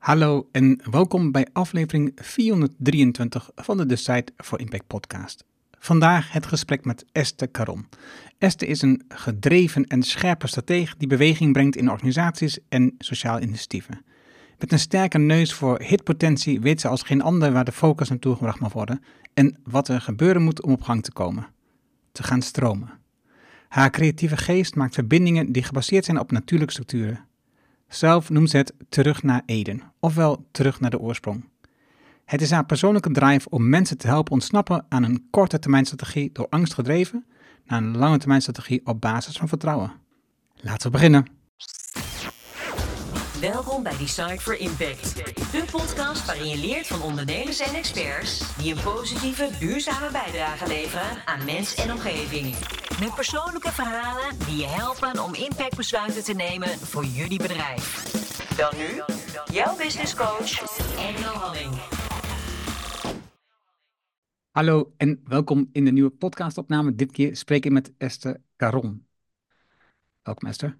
Hallo en welkom bij aflevering 423 van de Decide for Impact podcast. Vandaag het gesprek met Esther Caron. Esther is een gedreven en scherpe stratege die beweging brengt in organisaties en sociale initiatieven. Met een sterke neus voor hitpotentie weet ze als geen ander waar de focus naartoe gebracht mag worden en wat er gebeuren moet om op gang te komen. Te gaan stromen. Haar creatieve geest maakt verbindingen die gebaseerd zijn op natuurlijke structuren. Zelf noemt ze het terug naar Eden, ofwel terug naar de oorsprong. Het is haar persoonlijke drive om mensen te helpen ontsnappen aan een korte termijn strategie door angst gedreven naar een lange termijn strategie op basis van vertrouwen. Laten we beginnen. Welkom bij Decide for Impact, de podcast waarin je leert van ondernemers en experts die een positieve, duurzame bijdrage leveren aan mens en omgeving. Met persoonlijke verhalen die je helpen om impactbesluiten te nemen voor jullie bedrijf. Dan nu, jouw business coach, Engel Halling. Hallo en welkom in de nieuwe podcastopname. Dit keer spreek ik met Esther Caron. Welkom Esther.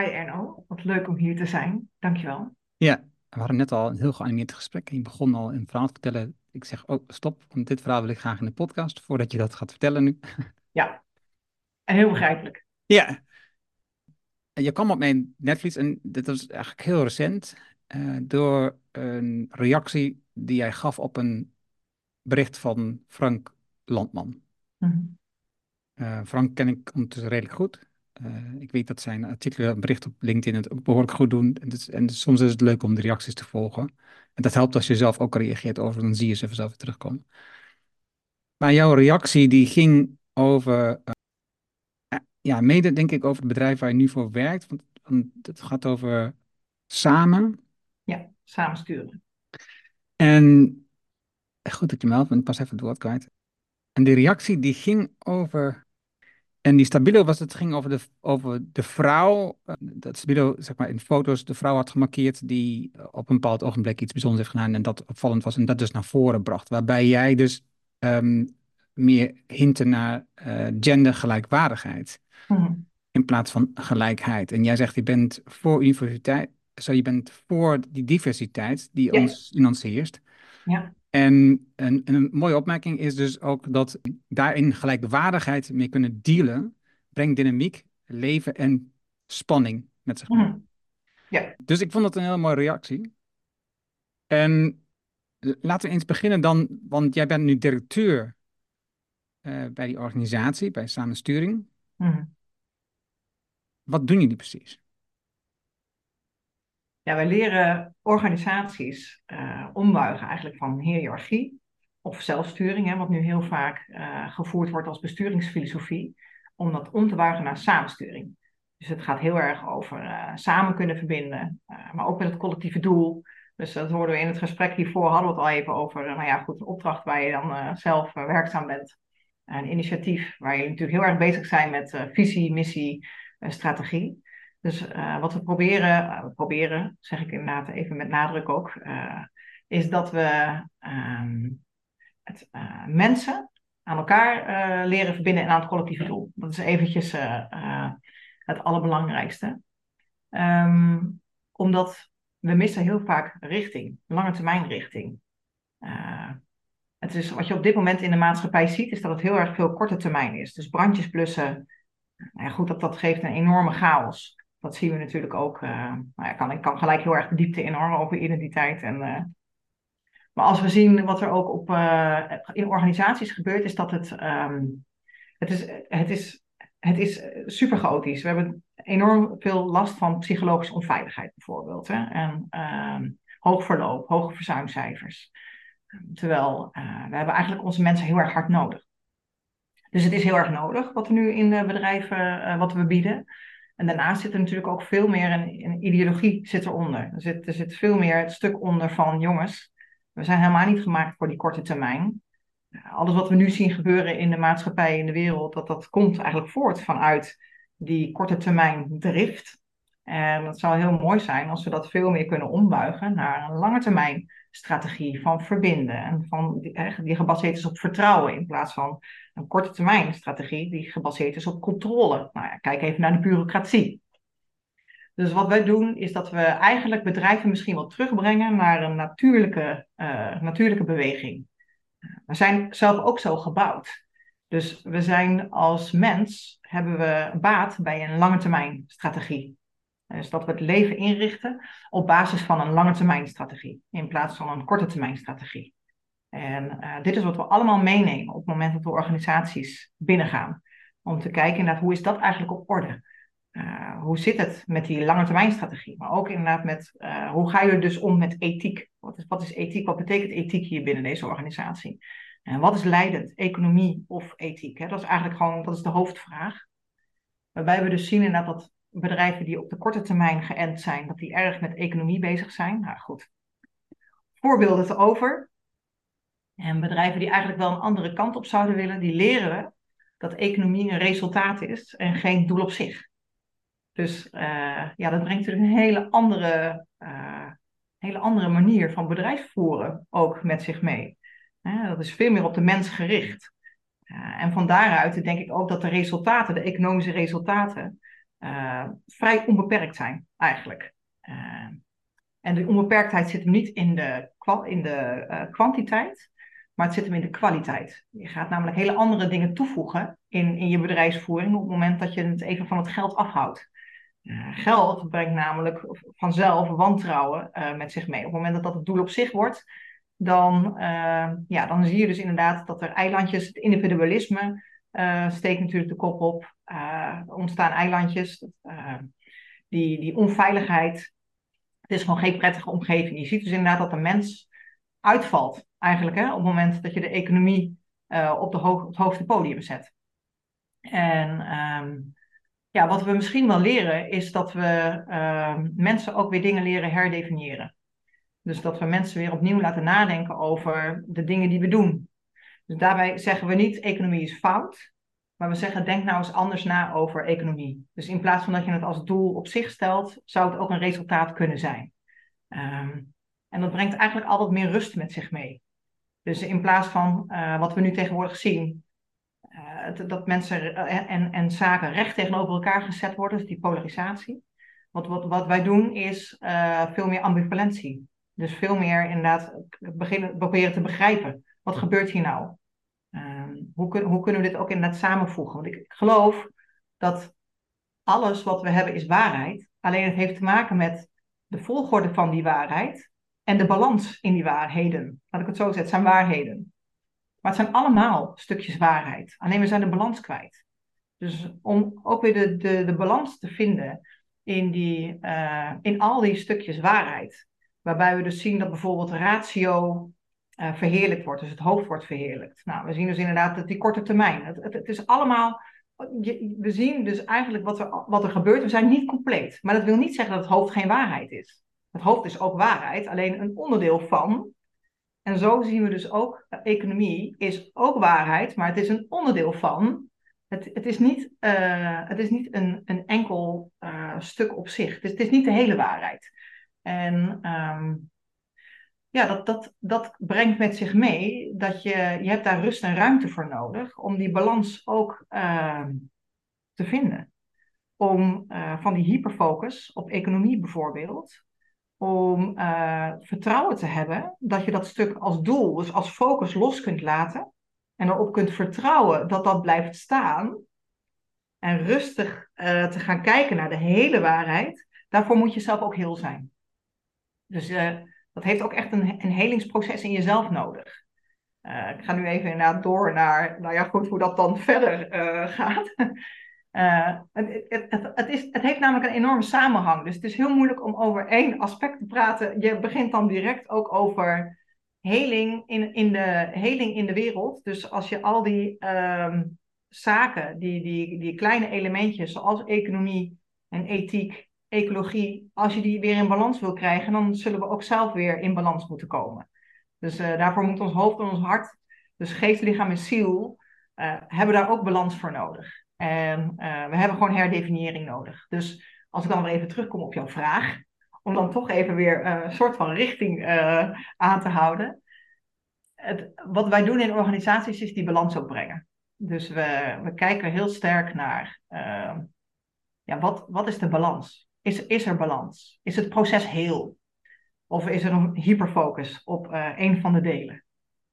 Hi Erno, wat leuk om hier te zijn. Dankjewel. Ja, we hadden net al een heel geanimeerd gesprek en je begon al een verhaal te vertellen. Ik zeg, oh stop, want dit verhaal wil ik graag in de podcast, voordat je dat gaat vertellen nu. Ja, en heel begrijpelijk. Ja, en je kwam op mijn Netflix en dit was eigenlijk heel recent, eh, door een reactie die jij gaf op een bericht van Frank Landman. Mhm. Eh, Frank ken ik ondertussen redelijk goed. Eh, ik weet dat zijn artikelen en berichten op LinkedIn het ook behoorlijk goed doen. En, is- en soms is het leuk om de reacties te volgen. En dat helpt als je zelf ook reageert over, dan zie je ze vanzelf weer terugkomen. Maar jouw reactie die ging over, eh, ja, mede denk ik over het bedrijf waar je nu voor werkt. Want, want het gaat over samen. Ja, samen sturen. En goed dat je meldt, want ik pas even het woord kwijt. En die reactie die ging over. En die Stabilo was het ging over de, over de vrouw. eh, Dat Stabilo, zeg maar, in foto's de vrouw had gemarkeerd die eh, op een bepaald ogenblik iets bijzonders heeft gedaan en dat opvallend was en dat dus naar voren bracht. Waarbij jij dus ehm, meer hinten naar eh, gendergelijkwaardigheid Mhm. in plaats van gelijkheid. En jij zegt je bent voor universiteit, zo je bent voor die diversiteit die ons, in ons heerst. Ja, En een, een mooie opmerking is dus ook dat daarin gelijkwaardigheid mee kunnen dealen, brengt dynamiek, leven en spanning met zich mee. Mhm. ja. Dus ik vond dat een hele mooie reactie. En laten we eens beginnen dan, want jij bent nu directeur eh, bij die organisatie, bij Samensturing. Mhm. Wat doen jullie precies? Ja, wij leren organisaties eh, ombuigen eigenlijk van hiërarchie of zelfsturing, hè, wat nu heel vaak eh, gevoerd wordt als besturingsfilosofie, om dat om te buigen naar samensturing. Dus het gaat heel erg over eh, samen kunnen verbinden, maar ook met het collectieve doel. Dus dat hoorden we in het gesprek hiervoor, hadden we het al even over, nou ja, goed, een opdracht waar je dan zelf werkzaam bent. Een initiatief waar je natuurlijk heel erg bezig zijn met visie, missie, strategie. Dus eh, wat we proberen, eh, proberen, zeg ik inderdaad even met nadruk ook, eh, is dat we ehm, het, mensen aan elkaar leren verbinden en aan het collectieve doel. Dat is eventjes het allerbelangrijkste. Ehm, omdat we missen heel vaak richting, lange termijn richting. Het is, wat je op dit moment in de maatschappij ziet, is dat het heel erg veel korte termijn is. Dus brandjes blussen, nou ja, goed, dat, dat geeft een enorme chaos. Dat zien we natuurlijk ook. eh, nou ja, kan, ik kan gelijk heel erg de diepte in hoor, over identiteit. En, eh, maar als we zien wat er ook op, eh, in organisaties gebeurt, is dat het, ehm, het, is, het, is, het is super. We hebben enorm veel last van psychologische onveiligheid bijvoorbeeld. Hè? En ehm, hoog verloop, hoge verzuimcijfers. Terwijl we hebben eigenlijk onze mensen heel erg hard nodig. Dus het is heel erg nodig wat we nu in de bedrijven wat we bieden. En daarnaast zit er natuurlijk ook veel meer een, een ideologie zit eronder. Er zit, er zit veel meer het stuk onder van jongens. We zijn helemaal niet gemaakt voor die korte termijn. Alles wat we nu zien gebeuren in de maatschappij, in de wereld, dat, dat komt eigenlijk voort vanuit die korte termijn drift. En het zou heel mooi zijn als we dat veel meer kunnen ombuigen naar een lange termijn strategie van verbinden. En van die, die gebaseerd is op vertrouwen in plaats van een korte termijn strategie die gebaseerd is op controle. Nou ja, kijk even naar de bureaucratie. Dus wat wij doen is dat we eigenlijk bedrijven misschien wel terugbrengen naar een natuurlijke, uh, natuurlijke beweging. We zijn zelf ook zo gebouwd. Dus we zijn als mens, hebben we baat bij een lange termijn strategie. Dus dat we het leven inrichten op basis van een lange termijn strategie, in plaats van een korte termijn strategie. En uh, dit is wat we allemaal meenemen op het moment dat we organisaties binnengaan. Om te kijken naar hoe is dat eigenlijk op orde. Uh, hoe zit het met die lange termijn strategie? Maar ook inderdaad met uh, hoe ga je er dus om met ethiek? Wat is, wat is ethiek? Wat betekent ethiek hier binnen deze organisatie? En wat is leidend? Economie of ethiek? Dat is eigenlijk gewoon dat is de hoofdvraag. Waarbij we dus zien inderdaad dat bedrijven die op de korte termijn geënt zijn, dat die erg met economie bezig zijn. Nou goed, voorbeelden te over. En bedrijven die eigenlijk wel een andere kant op zouden willen, die leren dat economie een resultaat is en geen doel op zich. Dus uh, ja, dat brengt natuurlijk een hele andere, uh, hele andere manier van bedrijfsvoeren ook met zich mee. Dat is veel meer op de mens gericht. en van daaruit denk ik ook dat de resultaten, de economische resultaten, vrij onbeperkt zijn eigenlijk. en de onbeperktheid zit hem niet in de, in de kwantiteit, maar het zit hem in de kwaliteit. Je gaat namelijk hele andere dingen toevoegen in, in je bedrijfsvoering op het moment dat je het even van het geld afhoudt. Geld brengt namelijk vanzelf wantrouwen met zich mee. Op het moment dat dat het doel op zich wordt, dan, ja, dan zie je dus inderdaad dat er eilandjes, het individualisme steekt natuurlijk de kop op. er ontstaan eilandjes, die, die onveiligheid. Het is gewoon geen prettige omgeving. Je ziet dus inderdaad dat de mens uitvalt, eigenlijk, hè, op het moment dat je de economie op, de hoog, op het hoogste podium zet. En um, ja, wat we misschien wel leren is dat we uh, mensen ook weer dingen leren herdefiniëren. Dus dat we mensen weer opnieuw laten nadenken over de dingen die we doen. Dus daarbij zeggen we niet economie is fout, maar we zeggen denk nou eens anders na over economie. Dus in plaats van dat je het als doel op zich stelt, zou het ook een resultaat kunnen zijn. Um, en dat brengt eigenlijk altijd meer rust met zich mee. Dus in plaats van uh, wat we nu tegenwoordig zien, uh, dat mensen eh, en, en zaken recht tegenover elkaar gezet worden, dus die polarisatie. Wat, wat, wat wij doen is veel meer ambivalentie. Dus veel meer inderdaad beginnen, proberen te begrijpen. Wat gebeurt hier nou? Uh, hoe, kun, hoe kunnen we dit ook inderdaad samenvoegen? Want ik geloof dat alles wat we hebben is waarheid. Alleen het heeft te maken met de volgorde van die waarheid en de balans in die waarheden. Laat ik het zo zeggen, het zijn waarheden. Maar het zijn allemaal stukjes waarheid. Alleen we zijn de balans kwijt. Dus om ook weer de, de, de balans te vinden in, die, uh, in al die stukjes waarheid. Waarbij we dus zien dat bijvoorbeeld ratio uh, verheerlijkt wordt. Dus het hoofd wordt verheerlijkt. Nou, we zien dus inderdaad dat die korte termijn. Het, het, het is allemaal. We zien dus eigenlijk wat er, wat er gebeurt. We zijn niet compleet. Maar dat wil niet zeggen dat het hoofd geen waarheid is. Het hoofd is ook waarheid, alleen een onderdeel van en zo zien we dus ook, economie is ook waarheid, maar het is een onderdeel van. Het, het is niet, uh, het is niet een, een enkel uh, stuk op zich. Dus het is niet de hele waarheid. En um, ja, dat, dat, dat brengt met zich mee dat je, je hebt daar rust en ruimte voor nodig om die balans ook ehm, te vinden. Om van die hyperfocus op economie bijvoorbeeld, om uh, vertrouwen te hebben dat je dat stuk als doel, dus als focus los kunt laten en erop kunt vertrouwen dat dat blijft staan en rustig uh, te gaan kijken naar de hele waarheid, daarvoor moet je zelf ook heel zijn. Dus dat heeft ook echt een, een helingsproces in jezelf nodig. ik ga nu even inderdaad door naar, nou ja goed, hoe dat dan verder gaat. Uh, het, het, het, is, het heeft namelijk een enorme samenhang. Dus het is heel moeilijk om over één aspect te praten. Je begint dan direct ook over heling in, in, de, heling in de wereld. Dus als je al die um, zaken, die, die, die kleine elementjes zoals economie en ethiek, ecologie, als je die weer in balans wil krijgen, dan zullen we ook zelf weer in balans moeten komen. Dus uh, daarvoor moet ons hoofd en ons hart, dus geest, lichaam en ziel, uh, hebben daar ook balans voor nodig. En uh, we hebben gewoon herdefiniëring nodig. Dus als ik dan weer even terugkom op jouw vraag, om dan toch even weer een soort van richting aan te houden. Het, wat wij doen in organisaties is die balans opbrengen. Dus we, we kijken heel sterk naar ja, wat, wat is de balans? Is, is er balans? Is het proces heel? Of is er een hyperfocus op uh, een van de delen?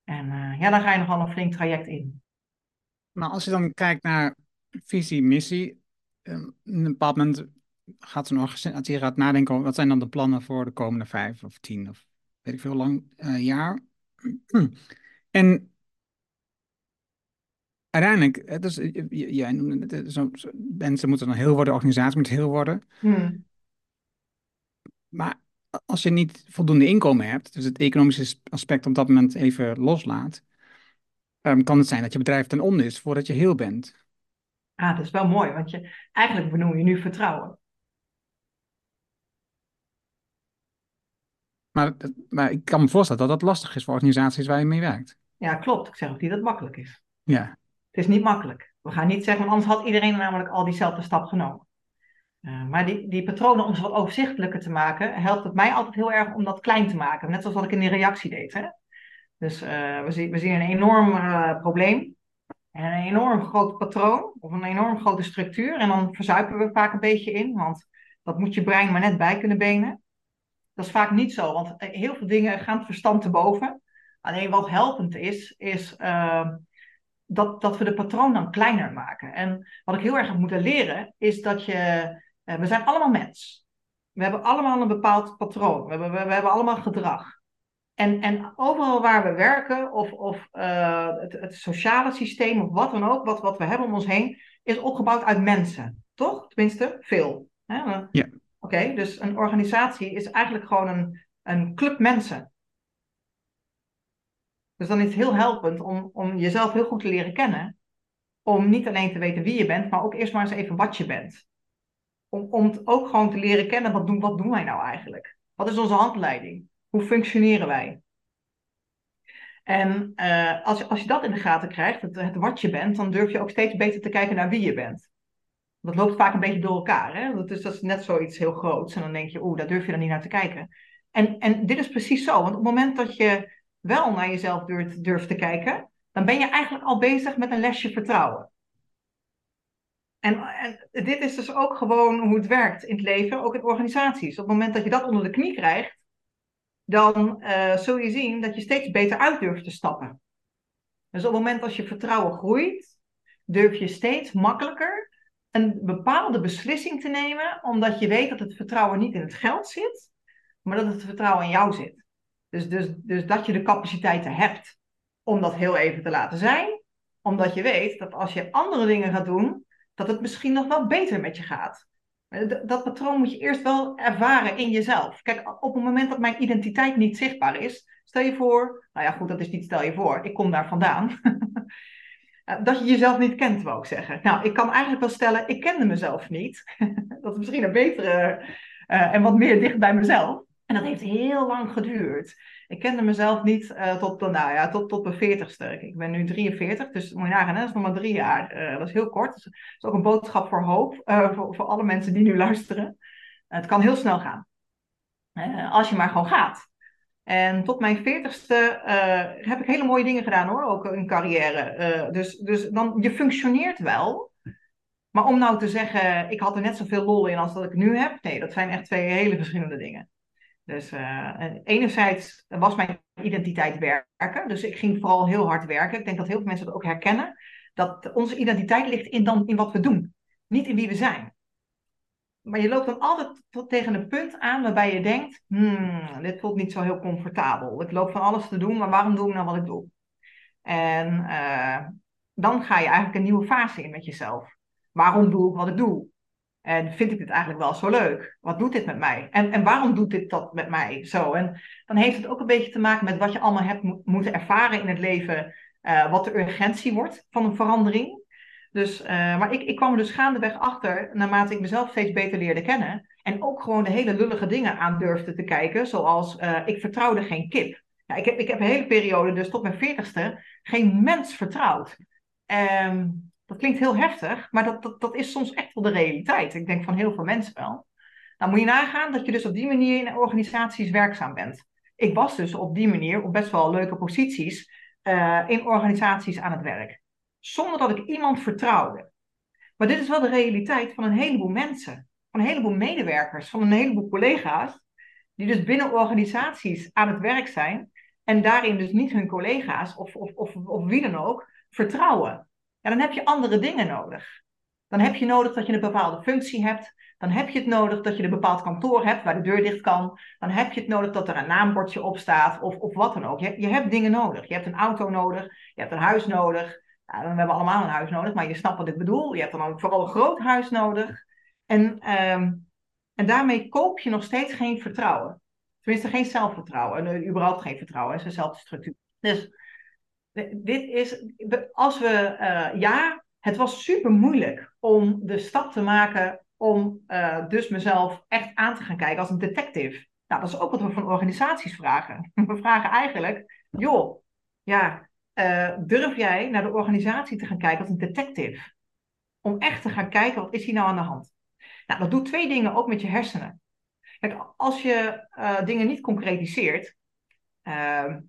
En uh, ja, dan ga je nogal een flink traject in. Maar als je dan kijkt naar visie, missie, um, een bepaald moment gaat zo'n organisatie gaat nadenken over wat zijn dan de plannen voor de komende vijf of tien of weet ik veel lang uh, jaar. En uiteindelijk, dus, jij noemde het, zo, zo, mensen moeten dan heel worden, de organisatie moet heel worden. Hmm. Maar als je niet voldoende inkomen hebt, dus het economische aspect op dat moment even loslaat, um, kan het zijn dat je bedrijf ten onder is voordat je heel bent. Ah, dat is wel mooi, want je, eigenlijk benoem je nu vertrouwen. Maar, maar ik kan me voorstellen dat dat lastig is voor organisaties waar je mee werkt. Ja, klopt. Ik zeg ook niet dat het makkelijk is. Ja. Het is niet makkelijk. We gaan niet zeggen, want anders had iedereen namelijk al diezelfde stap genomen. Uh, maar die, die patronen, om ze wat overzichtelijker te maken, helpt het mij altijd heel erg om dat klein te maken. Net zoals wat ik in de reactie deed. Hè? Dus uh, we, zien, we zien een enorm uh, probleem. En een enorm groot patroon, of een enorm grote structuur. En dan verzuipen we vaak een beetje in, want dat moet je brein maar net bij kunnen benen. Dat is vaak niet zo, want heel veel dingen gaan het verstand te boven. Alleen wat helpend is, is dat, dat we de patroon dan kleiner maken. En wat ik heel erg heb moeten leren, is dat je. Uh, we zijn allemaal mens. We hebben allemaal een bepaald patroon. We hebben, we, we hebben allemaal gedrag. En, en overal waar we werken, of, of uh, het, het, sociale systeem, of wat dan ook, wat, wat we hebben om ons heen, is opgebouwd uit mensen. Toch? Tenminste, veel. Hè? Ja. Oké, dus een organisatie is eigenlijk gewoon een, een club mensen. Dus dan is het heel helpend om, om jezelf heel goed te leren kennen. Om niet alleen te weten wie je bent, maar ook eerst maar eens even wat je bent. Om, om ook gewoon te leren kennen, wat doen, wat doen wij nou eigenlijk? Wat is onze handleiding? Hoe functioneren wij? En uh, als, als je dat in de gaten krijgt, het, het wat je bent, dan durf je ook steeds beter te kijken naar wie je bent. Dat loopt vaak een beetje door elkaar. Hè? Dat, is, dat is net zoiets heel groots. En dan denk je, oeh, daar durf je dan niet naar te kijken. En, en dit is precies zo. Want op het moment dat je wel naar jezelf durft, durft te kijken, dan ben je eigenlijk al bezig met een lesje vertrouwen. En, en, dit is dus ook gewoon hoe het werkt in het leven, ook in organisaties. Op het moment dat je dat onder de knie krijgt, dan uh, zul je zien dat je steeds beter uit durft te stappen. Dus op het moment dat je vertrouwen groeit, durf je steeds makkelijker een bepaalde beslissing te nemen, omdat je weet dat het vertrouwen niet in het geld zit, maar dat het vertrouwen in jou zit. Dus, dus, dus dat je de capaciteiten hebt om dat heel even te laten zijn, omdat je weet dat als je andere dingen gaat doen, dat het misschien nog wel beter met je gaat. Dat patroon moet je eerst wel ervaren in jezelf. Kijk, op het moment dat mijn identiteit niet zichtbaar is, stel je voor, nou ja, goed, dat is niet stel je voor, ik kom daar vandaan. Eh, dat je jezelf niet kent, wou ik zeggen. Nou, ik kan eigenlijk wel stellen, ik kende mezelf niet. dat is misschien een betere uh, en wat meer dicht bij mezelf. En dat heeft heel lang geduurd. Ik kende mezelf niet uh, tot, nou ja, tot, tot mijn veertigste. Ik ben nu 43, dus moet je nagaan, dat is nog maar drie jaar. dat is heel kort. Dus dat is ook een boodschap voor hoop, voor, voor alle mensen die nu luisteren. het kan heel snel gaan. als je maar gewoon gaat. En tot mijn veertigste heb ik hele mooie dingen gedaan hoor, ook in carrière. Dus, dus dan, je functioneert wel. Maar om nou te zeggen, ik had er net zoveel lol in als dat ik nu heb. Nee, dat zijn echt twee hele verschillende dingen. Dus uh, enerzijds was mijn identiteit werken. Dus ik ging vooral heel hard werken. Ik denk dat heel veel mensen dat ook herkennen. Dat onze identiteit ligt in, dan, in wat we doen. Niet in wie we zijn. Maar je loopt dan altijd tot tegen een punt aan waarbij je denkt: hmm, dit voelt niet zo heel comfortabel. Ik loop van alles te doen, maar waarom doe ik nou wat ik doe? En uh, dan ga je eigenlijk een nieuwe fase in met jezelf. Waarom doe ik wat ik doe? En vind ik dit eigenlijk wel zo leuk? Wat doet dit met mij? En, en waarom doet dit dat met mij zo? En dan heeft het ook een beetje te maken met wat je allemaal hebt moeten ervaren in het leven. Uh, wat de urgentie wordt van een verandering. Dus, uh, maar ik, ik kwam er dus gaandeweg achter, naarmate ik mezelf steeds beter leerde kennen. En ook gewoon de hele lullige dingen aan durfde te kijken. Zoals, uh, ik vertrouwde geen kip. Ik, heb, ik heb een hele periode, dus tot mijn veertigste, geen mens vertrouwd. Um, dat klinkt heel heftig, maar dat, dat, dat is soms echt wel de realiteit. Ik denk van heel veel mensen wel. Nou moet je nagaan dat je dus op die manier in organisaties werkzaam bent. Ik was dus op die manier op best wel leuke posities uh, in organisaties aan het werk zonder dat ik iemand vertrouwde. Maar dit is wel de realiteit van een heleboel mensen. van een heleboel medewerkers, van een heleboel collega's, die dus binnen organisaties aan het werk zijn en daarin dus niet hun collega's of, of, of, of wie dan ook vertrouwen. Dan heb je andere dingen nodig. Dan heb je nodig dat je een bepaalde functie hebt. Dan heb je het nodig dat je een bepaald kantoor hebt waar de deur dicht kan. Dan heb je het nodig dat er een naambordje op staat of, of wat dan ook. Je, je hebt dingen nodig. Je hebt een auto nodig. Je hebt een huis nodig. Dan hebben we allemaal een huis nodig, maar je snapt wat ik bedoel. Je hebt dan vooral een groot huis nodig. En, ehm, en daarmee koop je nog steeds geen vertrouwen. Tenminste, geen zelfvertrouwen. En, überhaupt geen vertrouwen. Het is dezelfde structuur. Dus dit is, als we, uh, ja, het was super moeilijk om de stap te maken om uh, dus mezelf echt aan te gaan kijken als een detective. Nou, dat is ook wat we van organisaties vragen. We vragen eigenlijk, joh, ja, uh, durf jij naar de organisatie te gaan kijken als een detective? Om echt te gaan kijken, wat is hier nou aan de hand? Nou, dat doet twee dingen ook met je hersenen. Als je dingen niet concretiseert, ehm,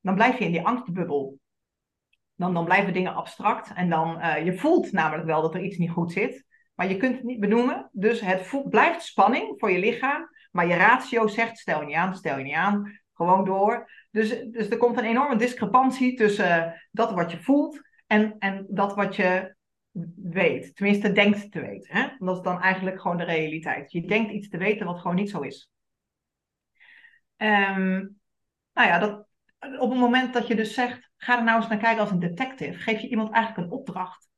dan blijf je in die angstbubbel. Dan, dan blijven dingen abstract en dan, uh, je voelt namelijk wel dat er iets niet goed zit, maar je kunt het niet benoemen. Dus het blijft spanning voor je lichaam, maar je ratio zegt, stel je niet aan, stel je niet aan, gewoon door. Dus, dus er komt een enorme discrepantie tussen dat wat je voelt en, en dat wat je weet. Tenminste, denkt te weten. Hè? Dat is dan eigenlijk gewoon de realiteit. Je denkt iets te weten wat gewoon niet zo is. Um, nou ja, dat, op het moment dat je dus zegt, ga er nou eens naar kijken als een detective, geef je iemand eigenlijk een opdracht.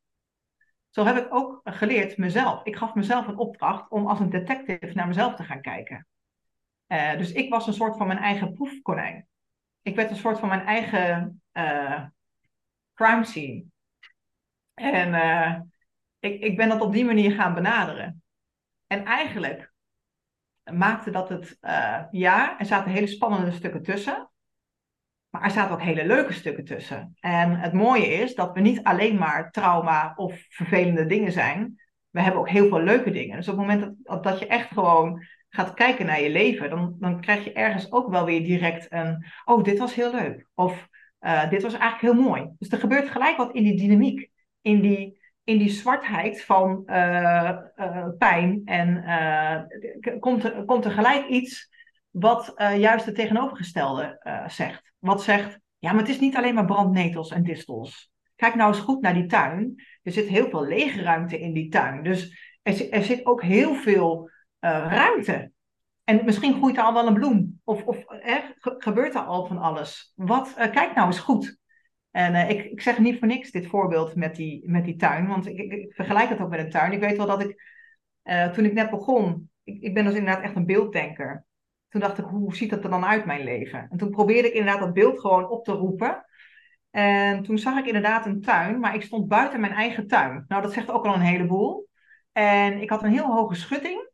Zo heb ik ook geleerd mezelf. Ik gaf mezelf een opdracht om als een detective naar mezelf te gaan kijken. Uh, dus ik was een soort van mijn eigen proefkonijn. Ik werd een soort van mijn eigen uh, crime scene. En uh, ik, ik ben dat op die manier gaan benaderen. En eigenlijk maakte dat het, ja, er zaten hele spannende stukken tussen. Maar er zaten ook hele leuke stukken tussen. En het mooie is dat we niet alleen maar trauma of vervelende dingen zijn. We hebben ook heel veel leuke dingen. Dus op het moment dat, dat je echt gewoon gaat kijken naar je leven, dan, dan krijg je ergens ook wel weer direct een, oh, dit was heel leuk. Of uh, dit was eigenlijk heel mooi. Dus er gebeurt gelijk wat in die dynamiek, in die, in die zwartheid van uh, uh, pijn. En komt, er, komt er gelijk iets wat juist het tegenovergestelde zegt. Wat zegt, ja, maar het is niet alleen maar brandnetels en distels. Kijk nou eens goed naar die tuin. Er zit heel veel lege ruimte in die tuin. Dus er, er zit ook heel veel uh, ruimte. En misschien groeit er al wel een bloem. Of, of gebeurt er al van alles. Wat, uh, kijk nou eens goed. En uh, ik, ik zeg niet voor niks dit voorbeeld met die, met die tuin. Want ik, ik, ik vergelijk het ook met een tuin. Ik weet wel dat ik, toen ik net begon, ik, ik ben dus inderdaad echt een beelddenker. Toen dacht ik, hoe ziet dat er dan uit, mijn leven? En toen probeerde ik inderdaad dat beeld gewoon op te roepen. En toen zag ik inderdaad een tuin, maar ik stond buiten mijn eigen tuin. Nou, dat zegt ook al een heleboel. En ik had een heel hoge schutting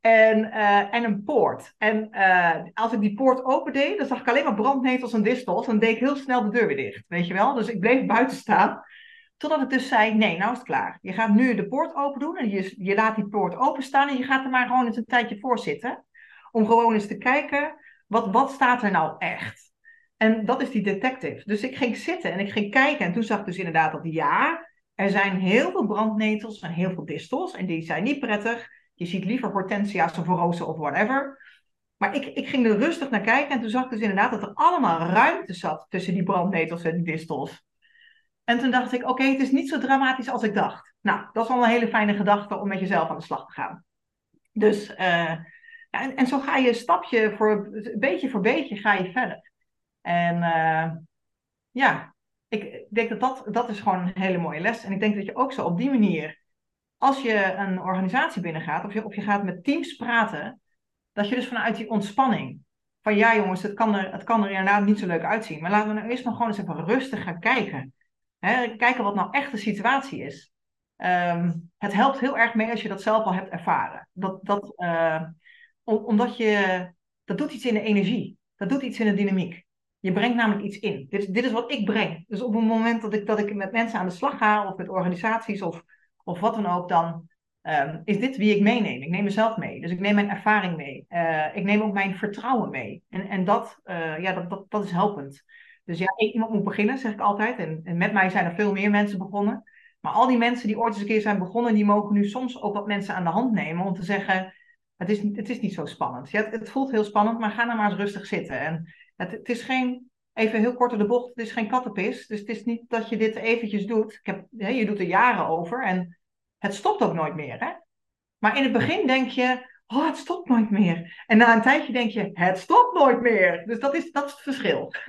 en, uh, en een poort. En uh, als ik die poort opendeed, dan zag ik alleen maar brandnetels en distels. En deed ik heel snel de deur weer dicht, weet je wel. Dus ik bleef buiten staan. Totdat ik dus zei, nee, nou is het klaar. Je gaat nu de poort open doen en je, je laat die poort openstaan en je gaat er maar gewoon eens een tijdje voor zitten. Om gewoon eens te kijken, wat, wat staat er nou echt? En dat is die detective. Dus ik ging zitten en ik ging kijken en toen zag ik dus inderdaad dat ja, er zijn heel veel brandnetels en heel veel distels en die zijn niet prettig. Je ziet liever hortensia's of rozen of whatever. Maar ik, ik ging er rustig naar kijken en toen zag ik dus inderdaad dat er allemaal ruimte zat tussen die brandnetels en die distels. En toen dacht ik, oké, het is niet zo dramatisch als ik dacht. Nou, dat is wel een hele fijne gedachte om met jezelf aan de slag te gaan. Dus, uh, en, en zo ga je stapje voor, beetje voor beetje ga je verder. En uh, ja, ik denk dat, dat dat is gewoon een hele mooie les. En ik denk dat je ook zo op die manier als je een organisatie binnengaat of je, of je gaat met teams praten, dat je dus vanuit die ontspanning, van ja jongens, het kan er, het kan er inderdaad niet zo leuk uitzien, maar laten we nou eerst nog gewoon eens even rustig gaan kijken. Kijken wat nou echt de situatie is. Um, het helpt heel erg mee als je dat zelf al hebt ervaren. Dat, dat, uh, omdat je, dat doet iets in de energie. Dat doet iets in de dynamiek. Je brengt namelijk iets in. Dit, dit is wat ik breng. Dus op het moment dat ik, dat ik met mensen aan de slag ga, of met organisaties, of of wat dan ook, dan um, is dit wie ik meeneem. Ik neem mezelf mee. Dus ik neem mijn ervaring mee. Uh, ik neem ook mijn vertrouwen mee. En, en dat, uh, ja, dat, dat is helpend. Dus ja, iemand moet beginnen, zeg ik altijd. En, en met mij zijn er veel meer mensen begonnen. Maar al die mensen die ooit eens een keer zijn begonnen, die mogen nu soms ook wat mensen aan de hand nemen om te zeggen, het is, het is niet zo spannend. Ja, het, het voelt heel spannend, maar ga nou maar eens rustig zitten. En het, het is geen, even heel kort door de bocht, het is geen kattenpis. Dus het is niet dat je dit eventjes doet. Ik heb, hè, je doet er jaren over en het stopt ook nooit meer. Hè? Maar in het begin denk je, oh, het stopt nooit meer. En na een tijdje denk je, het stopt nooit meer. Dus dat is, dat is het verschil.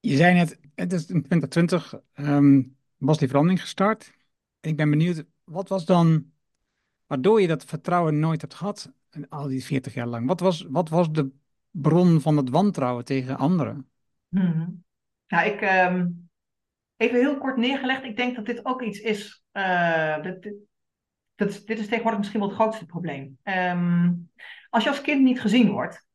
je zei net, het is in 2020 um, was die verandering gestart. Ik ben benieuwd, wat was dan waardoor je dat vertrouwen nooit hebt gehad, al die 40 jaar lang? Wat was, wat was de bron van het wantrouwen tegen anderen? Hmm. Nou, ik, um, even heel kort neergelegd, ik denk dat dit ook iets is, uh, dit, dit, is tegenwoordig misschien wel het grootste probleem. Um, als je als kind niet gezien wordt,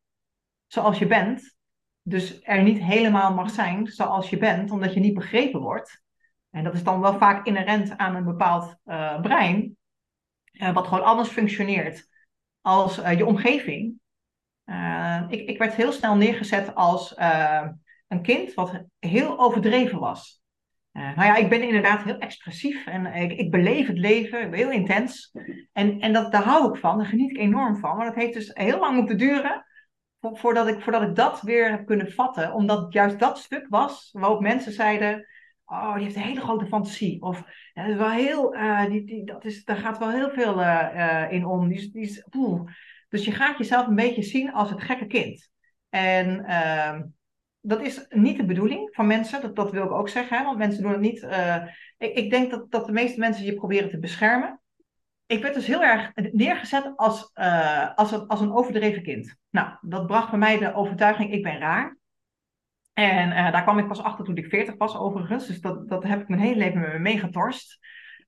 zoals je bent, dus er niet helemaal mag zijn zoals je bent, omdat je niet begrepen wordt, en dat is dan wel vaak inherent aan een bepaald uh, brein, uh, wat gewoon anders functioneert als uh, je omgeving. ik, ik werd heel snel neergezet als een kind wat heel overdreven was. nou ja, ik ben inderdaad heel expressief en ik, ik beleef het leven, heel intens. En, en dat, daar hou ik van, daar geniet ik enorm van. Maar dat heeft dus heel lang moeten duren voordat ik, voordat ik dat weer heb kunnen vatten. Omdat juist dat stuk was waarop mensen zeiden oh, die heeft een hele grote fantasie. Of dat is wel heel, uh, die, die, dat is, daar gaat wel heel veel uh, in om. Die, die is, Dus je gaat jezelf een beetje zien als het gekke kind. En uh, dat is niet de bedoeling van mensen, dat, dat wil ik ook zeggen, hè, want mensen doen het niet. ik, ik denk dat, dat de meeste mensen je proberen te beschermen. Ik werd dus heel erg neergezet als, als, een, als een overdreven kind. Nou, dat bracht bij mij de overtuiging, ik ben raar. En uh, daar kwam ik pas achter toen ik 40 was, overigens. Dus dat, dat heb ik mijn hele leven met me meegetorst.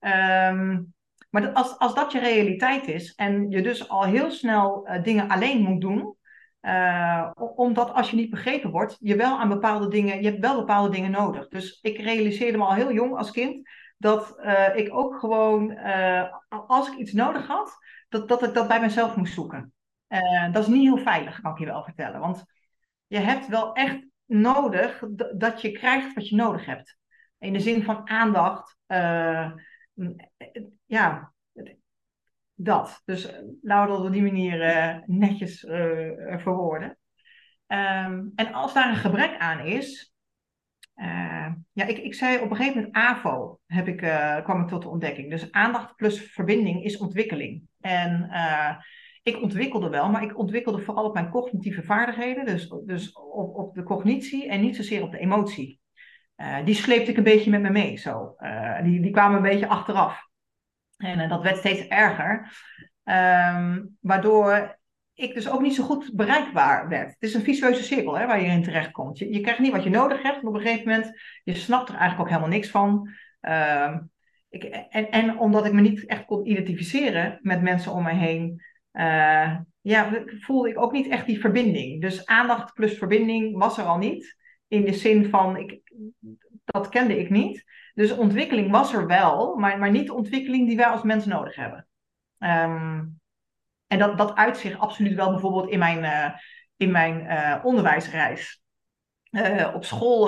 Um, maar dat, als, als dat je realiteit is en je dus al heel snel uh, dingen alleen moet doen, uh, omdat als je niet begrepen wordt, je wel aan bepaalde dingen, je hebt wel bepaalde dingen nodig. Dus ik realiseerde me al heel jong als kind dat ik ook gewoon, als ik iets nodig had, dat, dat ik dat bij mezelf moest zoeken. dat is niet heel veilig, kan ik je wel vertellen. Want je hebt wel echt nodig dat je krijgt wat je nodig hebt. In de zin van aandacht. Uh, ja, dat. Dus uh, laten we dat op die manier netjes verwoorden. Um, en als daar een gebrek aan is. ja, ik, ik zei op een gegeven moment AVO heb ik, kwam ik tot de ontdekking. Dus aandacht plus verbinding is ontwikkeling. En ik ontwikkelde wel, maar ik ontwikkelde vooral op mijn cognitieve vaardigheden, dus, dus op, op de cognitie en niet zozeer op de emotie. Uh, die sleepte ik een beetje met me mee, zo. Uh, die, die kwamen een beetje achteraf. En uh, dat werd steeds erger. Um, waardoor ik dus ook niet zo goed bereikbaar werd. Het is een visueuze cirkel hè, waar je in terecht komt. Je, je krijgt niet wat je nodig hebt, op een gegeven moment, je snapt er eigenlijk ook helemaal niks van. Uh, ik, en, en omdat ik me niet echt kon identificeren met mensen om me heen, uh, ja, voelde ik ook niet echt die verbinding. Dus aandacht plus verbinding was er al niet. In de zin van, ik, dat kende ik niet. Dus ontwikkeling was er wel, maar, maar niet de ontwikkeling die wij als mens nodig hebben. Um, en dat, dat uit zich absoluut wel bijvoorbeeld in mijn, uh, in mijn uh, onderwijsreis. Op school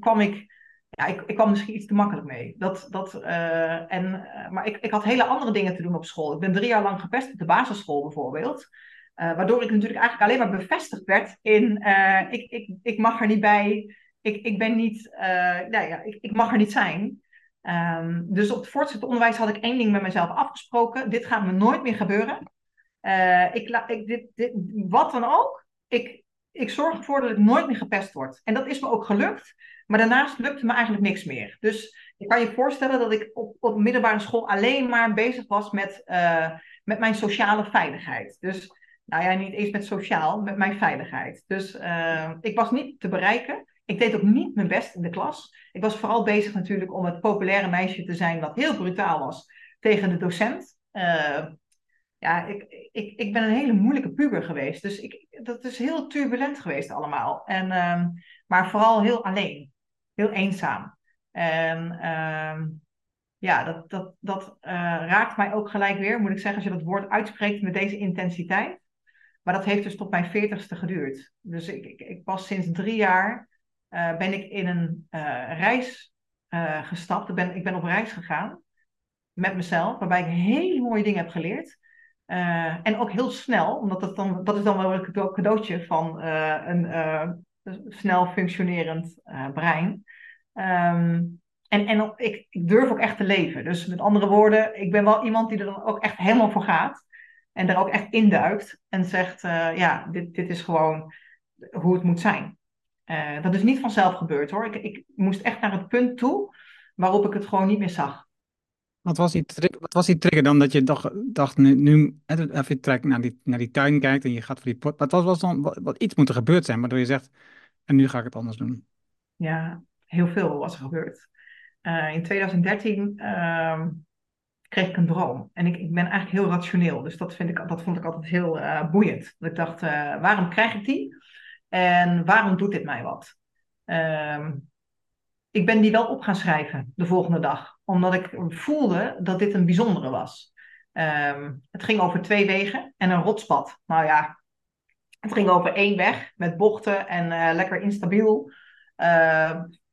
kwam ik ja, ik, ik kwam misschien iets te makkelijk mee. Dat, dat, uh, en, uh, maar ik, ik had hele andere dingen te doen op school. Ik ben drie jaar lang gepest op de basisschool bijvoorbeeld. Uh, waardoor ik natuurlijk eigenlijk alleen maar bevestigd werd in ik, ik, ik mag er niet bij. Ik, ik ben niet, nou ja, ik, ik mag er niet zijn. Um, dus op het voortgezet onderwijs had ik één ding met mezelf afgesproken. Dit gaat me nooit meer gebeuren. ik, ik, dit, wat dan ook. Ik, ik zorg ervoor dat ik nooit meer gepest word. En dat is me ook gelukt. Maar daarnaast lukte me eigenlijk niks meer. Dus je kan je voorstellen dat ik op, op middelbare school alleen maar bezig was met, uh, met mijn sociale veiligheid. Dus, nou ja, niet eens met sociaal, met mijn veiligheid. Dus uh, ik was niet te bereiken. Ik deed ook niet mijn best in de klas. Ik was vooral bezig natuurlijk om het populaire meisje te zijn dat heel brutaal was tegen de docent. Uh, ja, ik, ik, ik ben een hele moeilijke puber geweest. Dus ik, dat is heel turbulent geweest allemaal. En, uh, maar vooral heel alleen heel eenzaam. En uh, ja, dat, dat, dat uh, raakt mij ook gelijk weer, moet ik zeggen, als je dat woord uitspreekt met deze intensiteit. Maar dat heeft dus tot mijn veertigste geduurd. Dus ik, ik, ik pas sinds drie jaar uh, ben ik in een uh, reis gestapt. Ik ben, ik ben op reis gegaan met mezelf, waarbij ik hele mooie dingen heb geleerd. en ook heel snel, omdat dat, dan, dat is dan wel een cadeautje van een snel functionerend brein. Um, en, en ik, ik durf ook echt te leven. Dus met andere woorden, ik ben wel iemand die er dan ook echt helemaal voor gaat. En daar ook echt induikt. En zegt, uh, ja, dit, dit is gewoon hoe het moet zijn. Uh, dat is niet vanzelf gebeurd hoor. Ik, ik moest echt naar het punt toe waarop ik het gewoon niet meer zag. Wat was die, wat was die trigger dan dat je dacht, dacht nu, nu even je naar die, naar die tuin kijkt en je gaat voor die pot. Wat was, was dan, wat, wat iets moet er gebeurd zijn, waardoor je zegt, en nu ga ik het anders doen? Ja, heel veel was er gebeurd. Uh, in 2013 uh, kreeg ik een droom. En ik, ik ben eigenlijk heel rationeel. Dus dat, vind ik, dat vond ik altijd heel uh, boeiend. Ik dacht, uh, waarom krijg ik die? En waarom doet dit mij wat? Ehm, ik ben die wel op gaan schrijven de volgende dag. Omdat ik voelde dat dit een bijzondere was. Ehm, het ging over twee wegen en een rotspad. Nou ja, het ging over één weg met bochten en lekker instabiel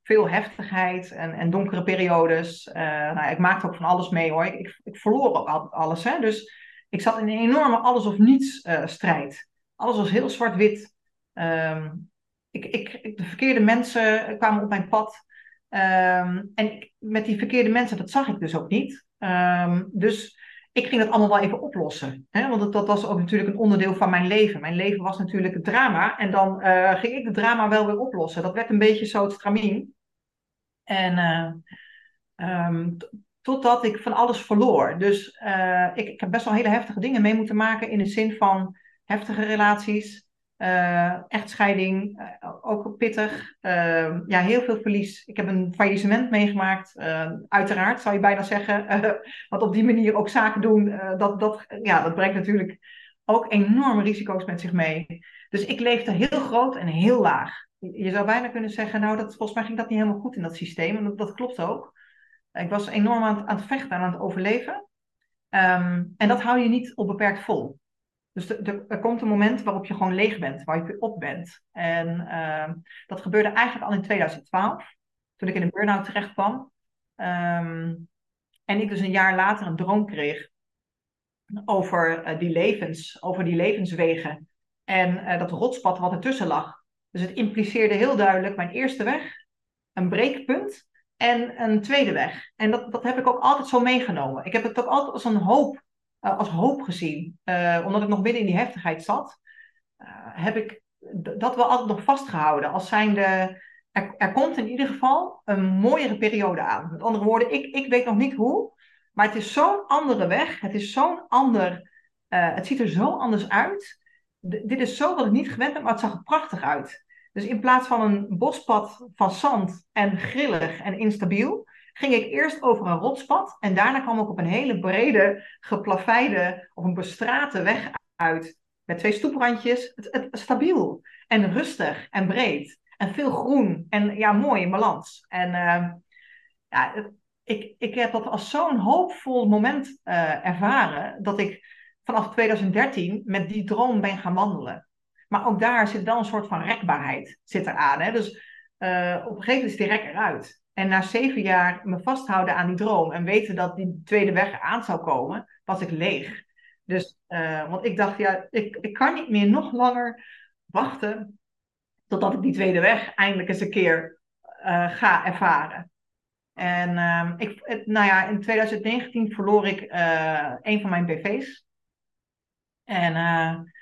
veel heftigheid en, en donkere periodes. Uh, nou, ik maakte ook van alles mee hoor. Ik, ik, verloor ook alles. Hè? Dus ik zat in een enorme alles of niets strijd. Alles was heel zwart-wit. Um, ik, ik, de verkeerde mensen kwamen op mijn pad. Um, en met die verkeerde mensen, dat zag ik dus ook niet. Um, dus ik ging dat allemaal wel even oplossen. Hè? Want dat, dat, was ook natuurlijk een onderdeel van mijn leven. Mijn leven was natuurlijk het drama. En dan uh, ging ik het drama wel weer oplossen. Dat werd een beetje zo het stramien. En uh, um, totdat ik van alles verloor. Dus uh, ik, ik, heb best wel hele heftige dingen mee moeten maken in de zin van heftige relaties, uh, echtscheiding, ook pittig. Ehm, ja, heel veel verlies. Ik heb een faillissement meegemaakt, uiteraard zou je bijna zeggen. want op die manier ook zaken doen, dat, dat, ja, dat brengt natuurlijk ook enorme risico's met zich mee. Dus ik leefde heel groot en heel laag je zou bijna kunnen zeggen, nou, dat, volgens mij ging dat niet helemaal goed in dat systeem. En dat, klopt ook. Ik was enorm aan het, vechten en aan het overleven. Um, en dat hou je niet onbeperkt vol. Dus er komt een moment waarop je gewoon leeg bent, waar je op bent. En uh, dat gebeurde eigenlijk al in 2012, toen ik in een burn-out terecht kwam. Um, en ik dus een jaar later een droom kreeg over uh, die levens, over die levenswegen. En uh, dat rotspad wat ertussen lag. Dus het impliceerde heel duidelijk mijn eerste weg, een breekpunt en een tweede weg. En dat, dat heb ik ook altijd zo meegenomen. Ik heb het ook altijd als een hoop, als hoop gezien. Uh, omdat ik nog midden in die heftigheid zat, uh, heb ik dat wel altijd nog vastgehouden. Als zijnde, er, er komt in ieder geval een mooiere periode aan. Met andere woorden, ik, ik weet nog niet hoe, maar het is zo'n andere weg. Het is zo'n ander, het ziet er zo anders uit. Dit is zo wat ik niet gewend ben, maar het zag er prachtig uit. Dus in plaats van een bospad van zand en grillig en instabiel, ging ik eerst over een rotspad en daarna kwam ik op een hele brede, geplaveide of een bestrate weg uit. Met twee stoeprandjes, het, stabiel en rustig en breed. En veel groen en ja, mooi in balans. En uh, ja, ik, ik heb dat als zo'n hoopvol moment uh, ervaren, dat ik vanaf 2013 met die droom ben gaan wandelen. Maar ook daar zit wel een soort van rekbaarheid zit eraan. Hè? Dus uh, op een gegeven moment is die rek eruit. En na zeven jaar me vasthouden aan die droom en weten dat die tweede weg aan zou komen, was ik leeg. Dus, uh, want ik dacht, ja, ik, ik kan niet meer nog langer wachten totdat ik die tweede weg eindelijk eens een keer uh, ga ervaren. En uh, ik, nou ja, in 2019 verloor ik een van mijn BV's. En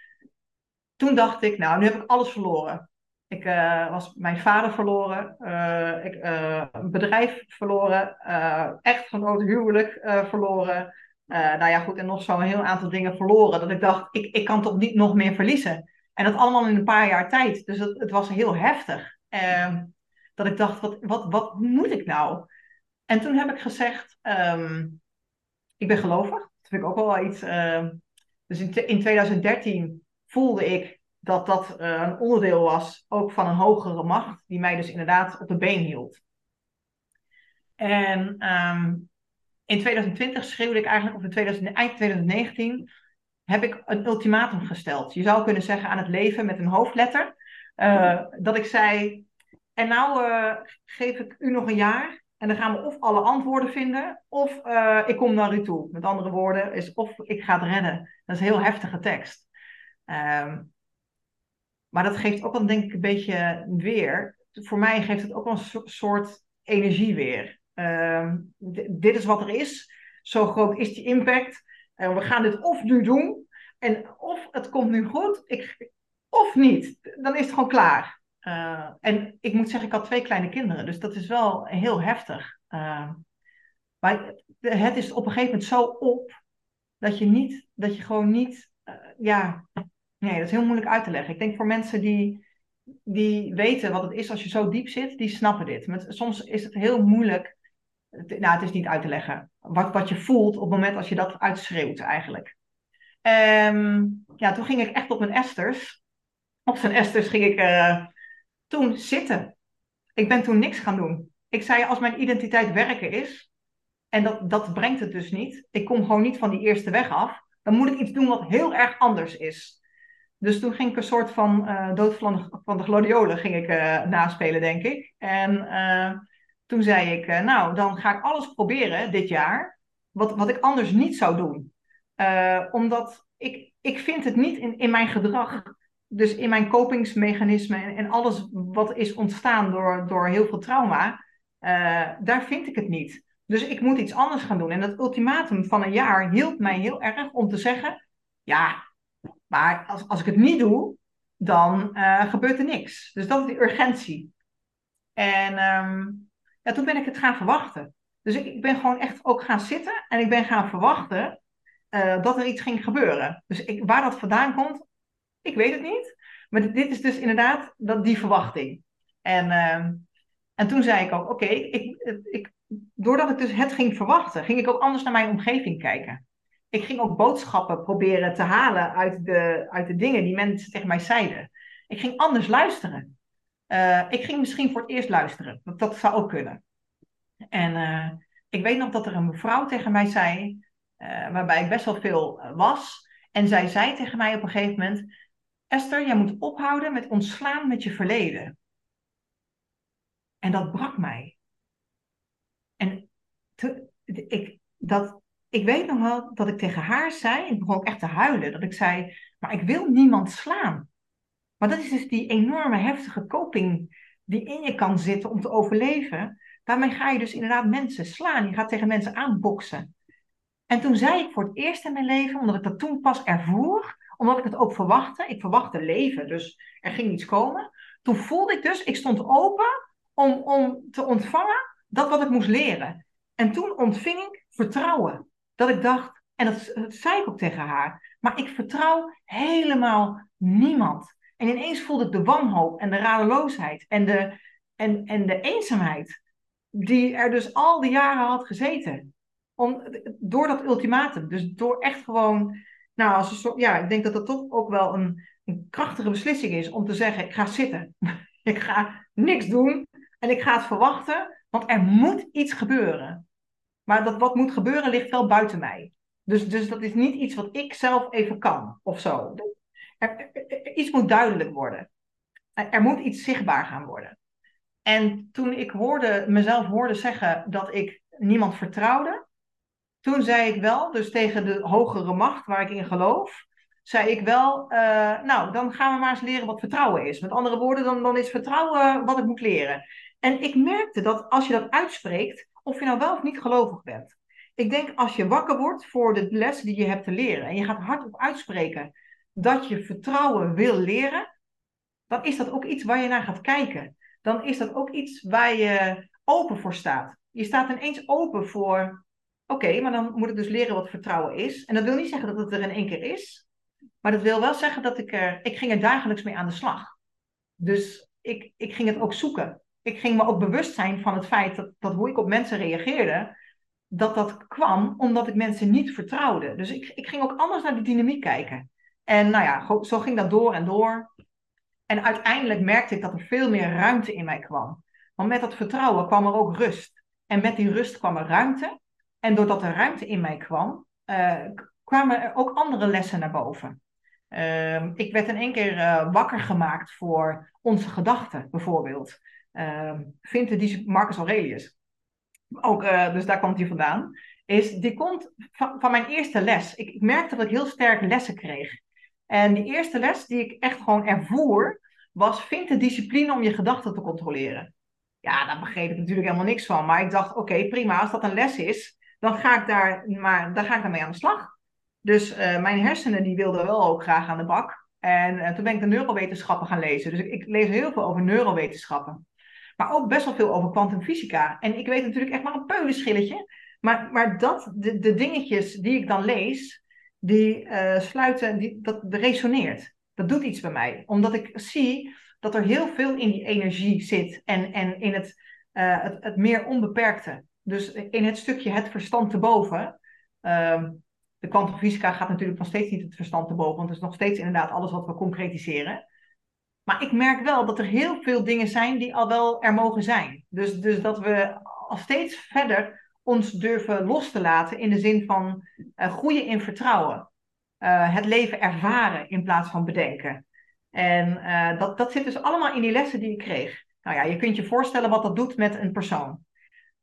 toen dacht ik, nou, nu heb ik alles verloren. Ik uh, was mijn vader verloren, uh, ik, uh, een bedrijf verloren, echtgenoot huwelijk verloren. nou ja, goed, en nog zo'n heel aantal dingen verloren. Dat ik dacht, ik, ik kan toch niet nog meer verliezen. En dat allemaal in een paar jaar tijd. Dus het, het was heel heftig. Ehm, dat ik dacht, wat, wat, wat moet ik nou? En toen heb ik gezegd, um, ik ben gelovig. Dat vind ik ook wel iets. Ehm, dus in, in 2013 voelde ik dat dat uh, een onderdeel was ook van een hogere macht, die mij dus inderdaad op de been hield. En um, in 2020 schreeuwde ik eigenlijk, of in 2000, eind 2019, heb ik een ultimatum gesteld. Je zou kunnen zeggen aan het leven met een hoofdletter. Uh, dat ik zei, en nou uh, geef ik u nog een jaar En dan gaan we of alle antwoorden vinden, of eh, ik kom naar u toe. Met andere woorden, is of ik ga het redden. Dat is een heel heftige tekst. Ehm, maar dat geeft ook wel, denk ik, een beetje weer. Voor mij geeft het ook een soort energie weer. Ehm, dit is wat er is. Zo groot is die impact. We gaan dit of nu doen. En of het komt nu goed, ik, of niet. Dan is het gewoon klaar. Uh, en ik moet zeggen, ik had twee kleine kinderen. Dus dat is wel heel heftig. Uh, maar het is op een gegeven moment zo op. Dat je niet, dat je gewoon niet, uh, ja, nee, dat is heel moeilijk uit te leggen. Ik denk voor mensen die, die weten wat het is als je zo diep zit, die snappen dit. Maar soms is het heel moeilijk nou, het is niet uit te leggen. Wat, wat je voelt op het moment als je dat uitschreeuwt eigenlijk. Um, ja, toen ging ik echt op mijn esters. Op zijn esters ging ik uh, toen zitten. Ik ben toen niks gaan doen. Ik zei, als mijn identiteit werken is, en dat, dat brengt het dus niet. Ik kom gewoon niet van die eerste weg af. Dan moet ik iets doen wat heel erg anders is. Dus toen ging ik een soort van uh, dood van de, gladiolen ging ik, uh, naspelen, denk ik. En toen zei ik, nou, dan ga ik alles proberen dit jaar, wat, wat ik anders niet zou doen. Omdat ik, ik vind het niet in, in mijn gedrag, dus in mijn kopingsmechanismen en, en alles wat is ontstaan door, door heel veel trauma, daar vind ik het niet. Dus ik moet iets anders gaan doen. En dat ultimatum van een jaar hielp mij heel erg om te zeggen, ja, maar als, als ik het niet doe, dan gebeurt er niks. Dus dat is die urgentie. En um, ja, toen ben ik het gaan verwachten. Dus ik, ben gewoon echt ook gaan zitten en ik ben gaan verwachten uh, dat er iets ging gebeuren. Dus ik, waar dat vandaan komt, ik weet het niet. Maar dit is dus inderdaad dat, die verwachting. En, uh, en toen zei ik ook, oké, ik, ik, doordat ik dus het ging verwachten, ging ik ook anders naar mijn omgeving kijken. Ik ging ook boodschappen proberen te halen uit de, uit de dingen die mensen tegen mij zeiden. Ik ging anders luisteren. Uh, ik ging misschien voor het eerst luisteren. Dat, dat zou ook kunnen. En uh, ik weet nog dat er een mevrouw tegen mij zei, uh, waarbij ik best wel veel was. En zij zei tegen mij op een gegeven moment: Esther, jij moet ophouden met ontslaan met je verleden. En dat brak mij. En ik, dat, ik weet nog wel dat ik tegen haar zei, ik begon ook echt te huilen, dat ik zei: Maar ik wil niemand slaan. Maar dat is dus die enorme heftige coping die in je kan zitten om te overleven. Daarmee ga je dus inderdaad mensen slaan. Je gaat tegen mensen aanboksen. En toen zei ik voor het eerst in mijn leven, omdat ik dat toen pas ervoer, omdat ik het ook verwachtte. Ik verwachtte leven, dus er ging iets komen. Toen voelde ik dus, ik stond open om, om te ontvangen dat wat ik moest leren. En toen ontving ik vertrouwen. Dat ik dacht, en dat, zei ik ook tegen haar, maar ik vertrouw helemaal niemand. En ineens voelde ik de wanhoop en de radeloosheid en de, en, en de eenzaamheid, die er dus al die jaren had gezeten. Om, door dat ultimatum. Dus door echt gewoon, nou, als soort, ja, ik denk dat dat toch ook wel een, een krachtige beslissing is om te zeggen: ik ga zitten. ik ga niks doen en ik ga het verwachten, want er moet iets gebeuren. Maar dat wat moet gebeuren ligt wel buiten mij. Dus, dus dat is niet iets wat ik zelf even kan of zo er, iets moet duidelijk worden. Er moet iets zichtbaar gaan worden. En toen ik hoorde, mezelf hoorde zeggen dat ik niemand vertrouwde, toen zei ik wel, dus tegen de hogere macht waar ik in geloof, zei ik wel, uh, nou, dan gaan we maar eens leren wat vertrouwen is. Met andere woorden, dan, dan is vertrouwen wat ik moet leren. En ik merkte dat als je dat uitspreekt, of je nou wel of niet gelovig bent. Ik denk als je wakker wordt voor de les die je hebt te leren en je gaat hardop uitspreken dat je vertrouwen wil leren, dan is dat ook iets waar je naar gaat kijken. Dan is dat ook iets waar je open voor staat. Je staat ineens open voor, oké, maar dan moet ik dus leren wat vertrouwen is. En dat wil niet zeggen dat het er in één keer is, maar dat wil wel zeggen dat ik er, ik ging er dagelijks mee aan de slag. Dus ik, ik ging het ook zoeken. Ik ging me ook bewust zijn van het feit dat, dat hoe ik op mensen reageerde, dat dat kwam omdat ik mensen niet vertrouwde. Dus ik, ik ging ook anders naar de dynamiek kijken. En nou ja, zo ging dat door en door. En uiteindelijk merkte ik dat er veel meer ruimte in mij kwam. Want met dat vertrouwen kwam er ook rust. En met die rust kwam er ruimte. En doordat er ruimte in mij kwam, uh, kwamen er ook andere lessen naar boven. Uh, ik werd in één keer uh, wakker gemaakt voor onze gedachten, bijvoorbeeld. Uh, vindt die Marcus Aurelius. ook, uh, dus daar komt die vandaan, is die komt van, van mijn eerste les. Ik, ik, merkte dat ik heel sterk lessen kreeg. En die eerste les die ik echt gewoon ervoer, was vind de discipline om je gedachten te controleren. Ja, daar begreep ik natuurlijk helemaal niks van. Maar ik dacht, oké, prima, als dat een les is, dan ga ik daar, maar, dan ga ik daarmee aan de slag. Dus uh, mijn hersenen die wilden wel ook graag aan de bak. En uh, toen ben ik de neurowetenschappen gaan lezen. Dus ik, lees heel veel over neurowetenschappen. Maar ook best wel veel over kwantumfysica. En ik weet natuurlijk echt maar een peulenschilletje. Maar, maar dat, de, de dingetjes die ik dan lees, die uh, sluiten, die, dat resoneert. Dat doet iets bij mij. Omdat ik zie dat er heel veel in die energie zit. En, en in het, het, het meer onbeperkte. Dus in het stukje het verstand te boven. Uh, de kwantumfysica gaat natuurlijk nog steeds niet het verstand te boven, want het is nog steeds inderdaad alles wat we concretiseren. Maar ik merk wel dat er heel veel dingen zijn die al wel er mogen zijn. Dus, dus dat we al steeds verder ons durven los te laten in de zin van uh, groeien in vertrouwen. Uh, het leven ervaren in plaats van bedenken. En uh, dat, dat zit dus allemaal in die lessen die ik kreeg. Nou ja, je kunt je voorstellen wat dat doet met een persoon.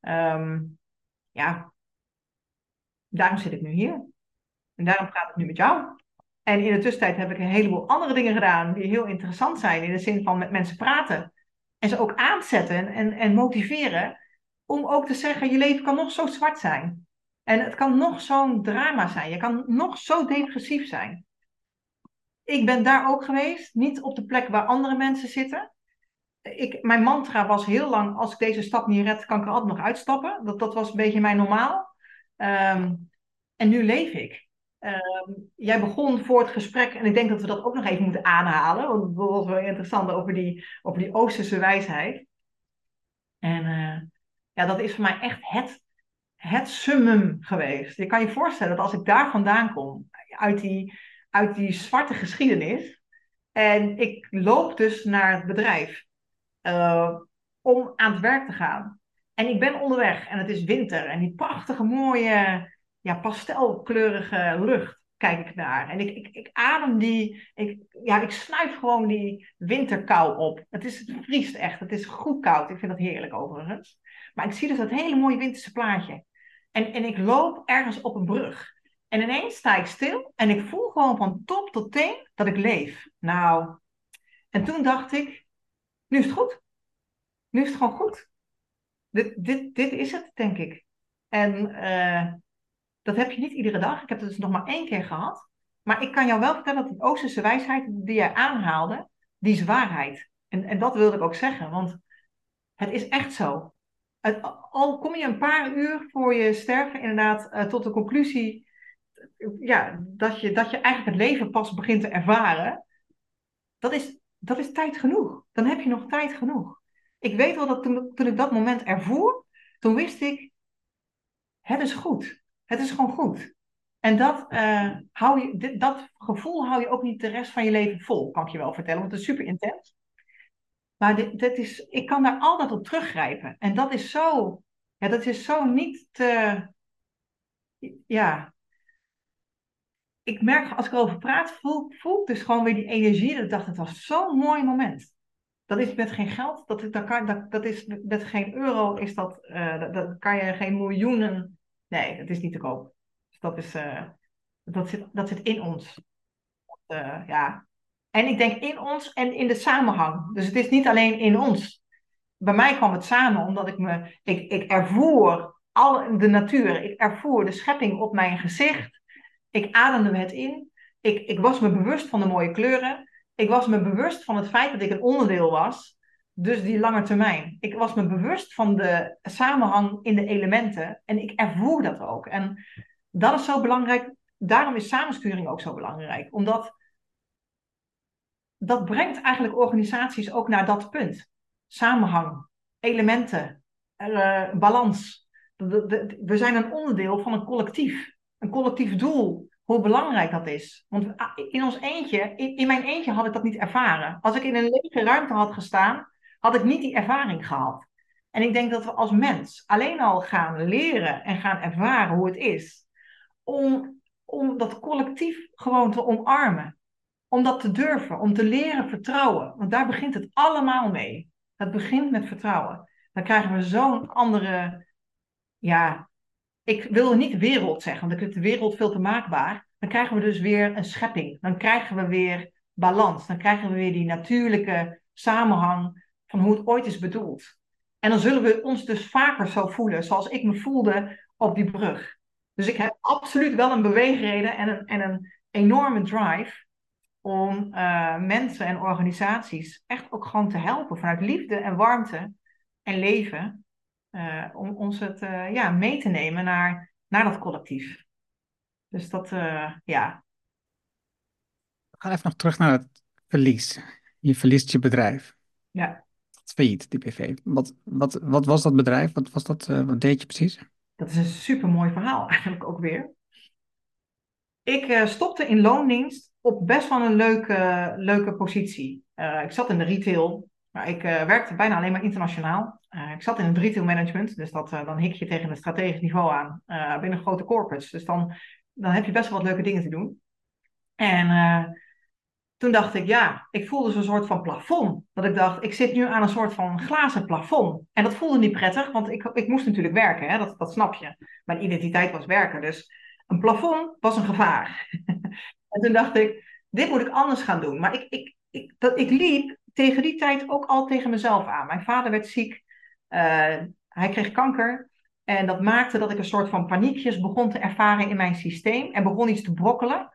Um, ja, daarom zit ik nu hier. En daarom gaat het nu met jou. En in de tussentijd heb ik een heleboel andere dingen gedaan die heel interessant zijn. In de zin van met mensen praten. En ze ook aanzetten en, en motiveren. Om ook te zeggen, je leven kan nog zo zwart zijn. En het kan nog zo'n drama zijn. Je kan nog zo depressief zijn. Ik ben daar ook geweest. Niet op de plek waar andere mensen zitten. Ik, mijn mantra was heel lang, als ik deze stap niet red, kan ik er altijd nog uitstappen. Dat, dat was een beetje mijn normaal. Um, en nu leef ik. Uh, jij begon voor het gesprek, en ik denk dat we dat ook nog even moeten aanhalen, want het was wel interessant over die, over die Oosterse wijsheid. En uh, ja, dat is voor mij echt het, het summum geweest. Je kan je voorstellen dat als ik daar vandaan kom, uit die, uit die zwarte geschiedenis, en ik loop dus naar het bedrijf uh, om aan het werk te gaan. En ik ben onderweg en het is winter en die prachtige mooie ja, pastelkleurige lucht kijk ik naar. En ik, ik, ik adem die, ik, ja, ik snuif gewoon die winterkou op. Het, is, het vriest echt, het is goed koud. Ik vind dat heerlijk overigens. Maar ik zie dus dat hele mooie winterse plaatje. En, en ik loop ergens op een brug. En ineens sta ik stil en ik voel gewoon van top tot teen dat ik leef. Nou, en toen dacht ik, nu is het goed. Nu is het gewoon goed. Dit, dit, dit is het, denk ik. En uh, dat heb je niet iedere dag. Ik heb het dus nog maar één keer gehad. Maar ik kan jou wel vertellen dat die Oosterse wijsheid die jij aanhaalde, die is waarheid. En, en dat wilde ik ook zeggen, want het is echt zo. Al kom je een paar uur voor je sterven inderdaad uh, tot de conclusie ja, dat, je, dat je eigenlijk het leven pas begint te ervaren, dat is, dat is tijd genoeg. Dan heb je nog tijd genoeg. Ik weet wel dat toen, toen ik dat moment ervoer, toen wist ik, het is goed. Het is gewoon goed. En dat, uh, hou je, dat gevoel hou je ook niet de rest van je leven vol, kan ik je wel vertellen, want het is super intens. Maar dit, dit is, ik kan daar altijd op teruggrijpen. En dat is zo, ja, dat is zo niet te, ja. Ik merk, als ik erover praat, voel, voel ik dus gewoon weer die energie. Dat ik dacht, het was zo'n mooi moment. Dat is met geen geld, dat, dat, dat, is met geen euro, is dat, uh, dat, dat kan je geen miljoenen Nee, dat is niet te koop. Dus dat, is, uh, dat, zit, dat zit in ons. Uh, ja. En ik denk in ons en in de samenhang. Dus het is niet alleen in ons. Bij mij kwam het samen omdat ik me, ik, ik ervoer al de natuur, ik ervoer de schepping op mijn gezicht. Ik ademde het in. Ik, ik was me bewust van de mooie kleuren. Ik was me bewust van het feit dat ik een onderdeel was dus die lange termijn. Ik was me bewust van de samenhang in de elementen en ik ervoer dat ook. En dat is zo belangrijk. Daarom is samensturing ook zo belangrijk. Omdat dat brengt eigenlijk organisaties ook naar dat punt. Samenhang, elementen, uh, balans. We zijn een onderdeel van een collectief. Een collectief doel. Hoe belangrijk dat is. Want in ons eentje, in, in mijn eentje had ik dat niet ervaren. Als ik in een lege ruimte had gestaan, had ik niet die ervaring gehad. En ik denk dat we als mens alleen al gaan leren en gaan ervaren hoe het is om, om dat collectief gewoon te omarmen. Om dat te durven, om te leren vertrouwen. Want daar begint het allemaal mee. Het begint met vertrouwen. Dan krijgen we zo'n andere ja, ik wil niet wereld zeggen, want ik vind de wereld veel te maakbaar. Dan krijgen we dus weer een schepping. Dan krijgen we weer balans. Dan krijgen we weer die natuurlijke samenhang van hoe het ooit is bedoeld. En dan zullen we ons dus vaker zo voelen, zoals ik me voelde op die brug. Dus ik heb absoluut wel een beweegreden en een, en een enorme drive om uh, mensen en organisaties echt ook gewoon te helpen vanuit liefde en warmte en leven. Uh, om ons het uh, ja, mee te nemen naar, naar dat collectief. Dus dat, ja. We gaan even nog terug naar het verlies. Je verliest je bedrijf. Ja. Failliet, die BV. Wat, wat, wat was dat bedrijf? Wat, was dat, wat deed je precies? Dat is een super mooi verhaal eigenlijk ook weer. Ik stopte in loondienst op best wel een leuke, leuke positie. Uh, ik zat in de retail, maar ik werkte bijna alleen maar internationaal. Ik zat in het retail management, dus dat, dan hik je tegen een strategisch niveau aan binnen grote corporates. Dus dan, dan heb je best wel wat leuke dingen te doen. En toen dacht ik, ja, ik voelde zo'n soort van plafond. Dat ik dacht, ik zit nu aan een soort van glazen plafond. En dat voelde niet prettig, want ik, ik moest natuurlijk werken, hè? Dat, dat snap je. Mijn identiteit was werken, dus een plafond was een gevaar. En toen dacht ik, dit moet ik anders gaan doen. Maar ik, ik, ik, dat, ik liep tegen die tijd ook al tegen mezelf aan. Mijn vader werd ziek, uh, hij kreeg kanker. En dat maakte dat ik een soort van paniekjes begon te ervaren in mijn systeem. En begon iets te brokkelen.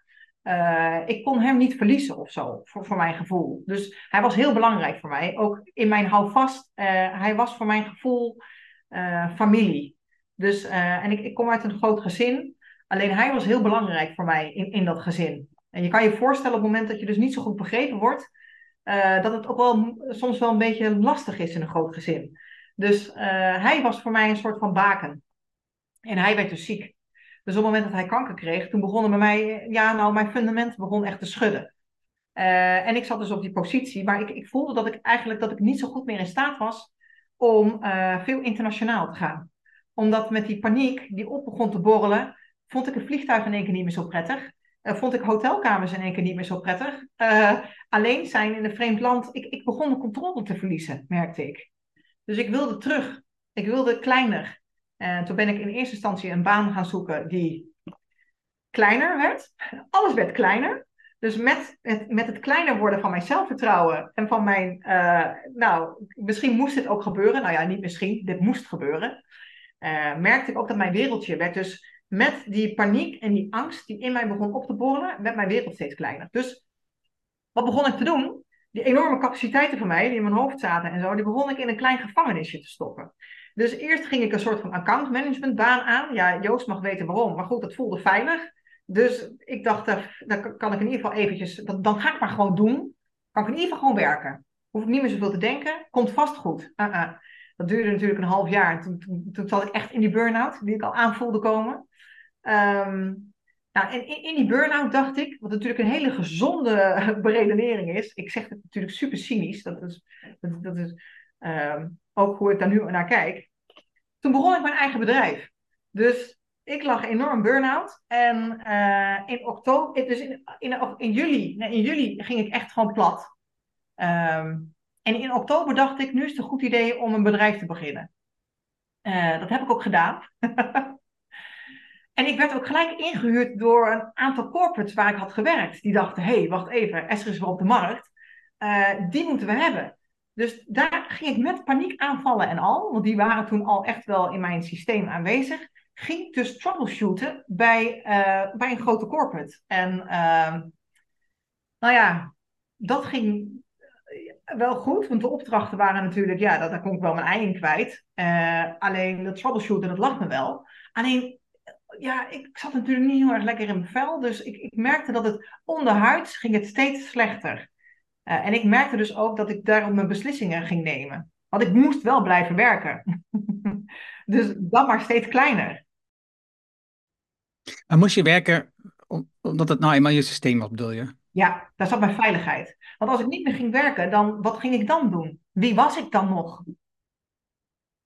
Uh, ik kon hem niet verliezen of zo, voor, voor mijn gevoel. Dus hij was heel belangrijk voor mij. Ook in mijn houvast. Uh, hij was voor mijn gevoel familie. Dus, en ik, ik kom uit een groot gezin. Alleen hij was heel belangrijk voor mij in, in dat gezin. En je kan je voorstellen op het moment dat je dus niet zo goed begrepen wordt, dat het ook wel soms wel een beetje lastig is in een groot gezin. Dus hij was voor mij een soort van baken. En hij werd dus ziek. Dus op het moment dat hij kanker kreeg, toen begonnen bij mij, ja, nou, mijn fundament begon echt te schudden. Uh, en ik zat dus op die positie, maar ik, ik voelde dat ik eigenlijk dat ik niet zo goed meer in staat was om veel internationaal te gaan. Omdat met die paniek die op begon te borrelen, vond ik een vliegtuig in één keer niet meer zo prettig. Uh, vond ik hotelkamers in één keer niet meer zo prettig. Alleen zijn in een vreemd land, ik, ik begon de controle te verliezen, merkte ik. Dus ik wilde terug. Ik wilde kleiner. En toen ben ik in eerste instantie een baan gaan zoeken die kleiner werd. Alles werd kleiner. Dus met het, met het kleiner worden van mijn zelfvertrouwen en van mijn, uh, nou, misschien moest dit ook gebeuren. Nou ja, niet misschien, dit moest gebeuren. merkte ik ook dat mijn wereldje werd dus met die paniek en die angst die in mij begon op te borrelen, werd mijn wereld steeds kleiner. Dus wat begon ik te doen? Die enorme capaciteiten van mij, die in mijn hoofd zaten en zo, die begon ik in een klein gevangenisje te stoppen. Dus eerst ging ik een soort van account management baan aan. Ja, Joost mag weten waarom, maar goed, dat voelde veilig. Dus ik dacht, dat kan ik in ieder geval eventjes, dan ga ik maar gewoon doen. Kan ik in ieder geval gewoon werken. Hoef ik niet meer zoveel te denken, komt vast goed. Uh -uh. Dat duurde natuurlijk een half jaar. En toen, toen, toen zat ik echt in die burn-out, die ik al aanvoelde komen. Um, nou, en in, die burn-out dacht ik, wat natuurlijk een hele gezonde beredenering is. Ik zeg het natuurlijk super cynisch, dat is, dat is um, ook hoe ik daar nu naar kijk. Toen begon ik mijn eigen bedrijf. Dus ik lag enorm burn-out. En uh, in oktober, dus in, in, juli, nee, in juli ging ik echt gewoon plat. Um, en in oktober dacht ik, nu is het een goed idee om een bedrijf te beginnen. Uh, dat heb ik ook gedaan. En ik werd ook gelijk ingehuurd door een aantal corporates waar ik had gewerkt. Die dachten, hé, hey, wacht even, Esther is wel op de markt. Uh, die moeten we hebben. Dus daar ging ik met paniek aanvallen en al, want die waren toen al echt wel in mijn systeem aanwezig. Ging ik dus troubleshooten bij, uh, bij een grote corporate. En uh, nou ja, dat ging wel goed, want de opdrachten waren natuurlijk, ja, daar kon ik wel mijn ei in kwijt. Uh, alleen dat troubleshooten, dat lag me wel. Alleen ja, ik zat natuurlijk niet heel erg lekker in mijn vel. Dus ik, ik merkte dat het onderhuids ging het steeds slechter. Uh, en ik merkte dus ook dat ik daarom mijn beslissingen ging nemen. Want ik moest wel blijven werken. dus dan maar steeds kleiner. Maar moest je werken omdat het nou eenmaal je systeem was, bedoel je? Ja, daar zat mijn veiligheid. Want als ik niet meer ging werken, dan wat ging ik dan doen? Wie was ik dan nog?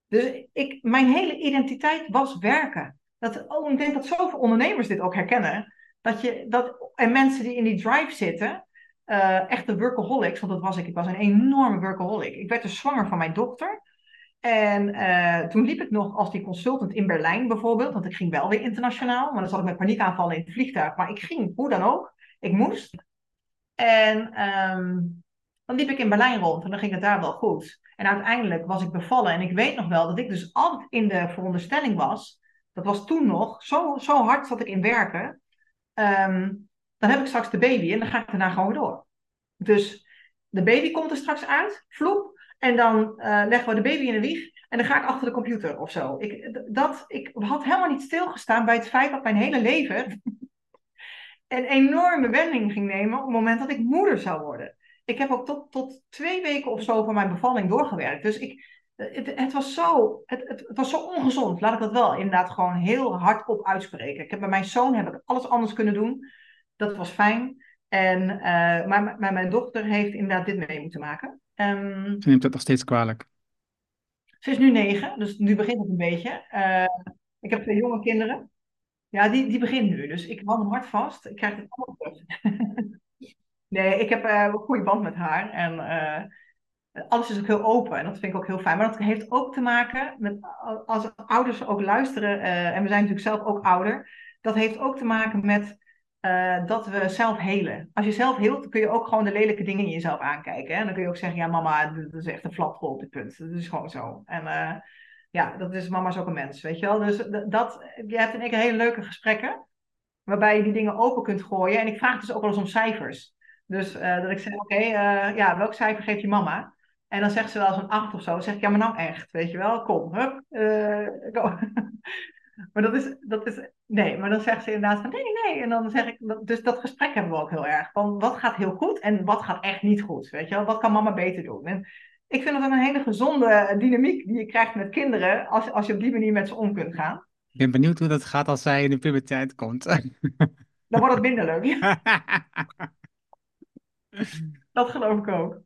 Dus ik, mijn hele identiteit was werken. Dat, oh, ik denk dat zoveel ondernemers dit ook herkennen. Dat je, dat, en mensen die in die drive zitten, uh, echte workaholics, want dat was ik. Ik was een enorme workaholic. Ik werd dus zwanger van mijn dochter. En uh, toen liep ik nog als die consultant in Berlijn bijvoorbeeld, want ik ging wel weer internationaal, maar dan zat ik met paniekaanvallen in het vliegtuig. Maar ik ging, hoe dan ook, ik moest. En um, dan liep ik in Berlijn rond en dan ging het daar wel goed. En uiteindelijk was ik bevallen en ik weet nog wel dat ik dus altijd in de veronderstelling was, dat was toen nog, zo, zo hard zat ik in werken, um, dan heb ik straks de baby en dan ga ik daarna gewoon door. Dus de baby komt er straks uit, vloep, en dan uh, leggen we de baby in de wieg en dan ga ik achter de computer of zo. Ik, dat, ik had helemaal niet stilgestaan bij het feit dat mijn hele leven een enorme wending ging nemen op het moment dat ik moeder zou worden. Ik heb ook tot, tot twee weken of zo van mijn bevalling doorgewerkt. Dus ik, het, het, was zo, het, het, het, was zo ongezond. Laat ik dat wel inderdaad gewoon heel hardop uitspreken. Ik heb bij mijn zoon heb ik alles anders kunnen doen. Dat was fijn. En, uh, maar, maar mijn dochter heeft inderdaad dit mee moeten maken. Um, ze neemt het nog steeds kwalijk. Ze is nu negen, dus nu begint het een beetje. Uh, ik heb twee jonge kinderen. Ja, die, die begint nu. Dus ik hou hem hard vast. Ik krijg het allemaal terug. nee, ik heb uh, een goede band met haar. En alles is ook heel open. En dat vind ik ook heel fijn. Maar dat heeft ook te maken met als ouders ook luisteren. en we zijn natuurlijk zelf ook ouder. Dat heeft ook te maken met uh, dat we zelf helen. Als je zelf heelt, kun je ook gewoon de lelijke dingen in jezelf aankijken. Hè? Dan kun je ook zeggen, ja mama, dat is echt een op dit punt. Dat is gewoon zo. En uh, ja, dat is mama is ook een mens, weet je wel. Dus dat, je hebt in één keer hele leuke gesprekken, waarbij je die dingen open kunt gooien. En ik vraag dus ook wel eens om cijfers. Dus uh, dat ik zeg, oké, ja, welk cijfer geeft je mama? En dan zegt ze wel een acht of zo. Dan zeg ik, ja, maar nou echt, weet je wel, kom, hup. go. Maar dat is, dat is, nee, maar dan zegt ze inderdaad van nee, nee. En dan zeg ik, dus dat gesprek hebben we ook heel erg. Van wat gaat heel goed en wat gaat echt niet goed, weet je wel. Wat kan mama beter doen? En ik vind dat een hele gezonde dynamiek die je krijgt met kinderen als, als je op die manier met ze om kunt gaan. Ik ben benieuwd hoe dat gaat als zij in de puberteit komt. Dan wordt het minder leuk. dat geloof ik ook.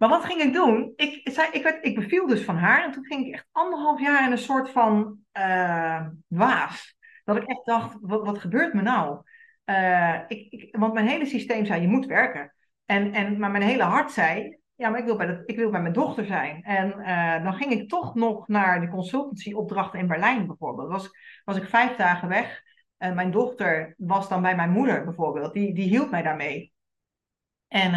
Maar wat ging ik doen? Ik, ik, werd, ik beviel dus van haar. En toen ging ik echt anderhalf jaar in een soort van uh, waas. Dat ik echt dacht, wat, wat gebeurt me nou? Uh, ik, ik, want mijn hele systeem zei, je moet werken. En, en, maar mijn hele hart zei, ja, maar ik wil bij, ik wil bij mijn dochter zijn. En uh, dan ging ik toch nog naar de consultancyopdrachten in Berlijn bijvoorbeeld. Was, was ik vijf dagen weg. En mijn dochter was dan bij mijn moeder bijvoorbeeld. Die, die hielp mij daarmee. En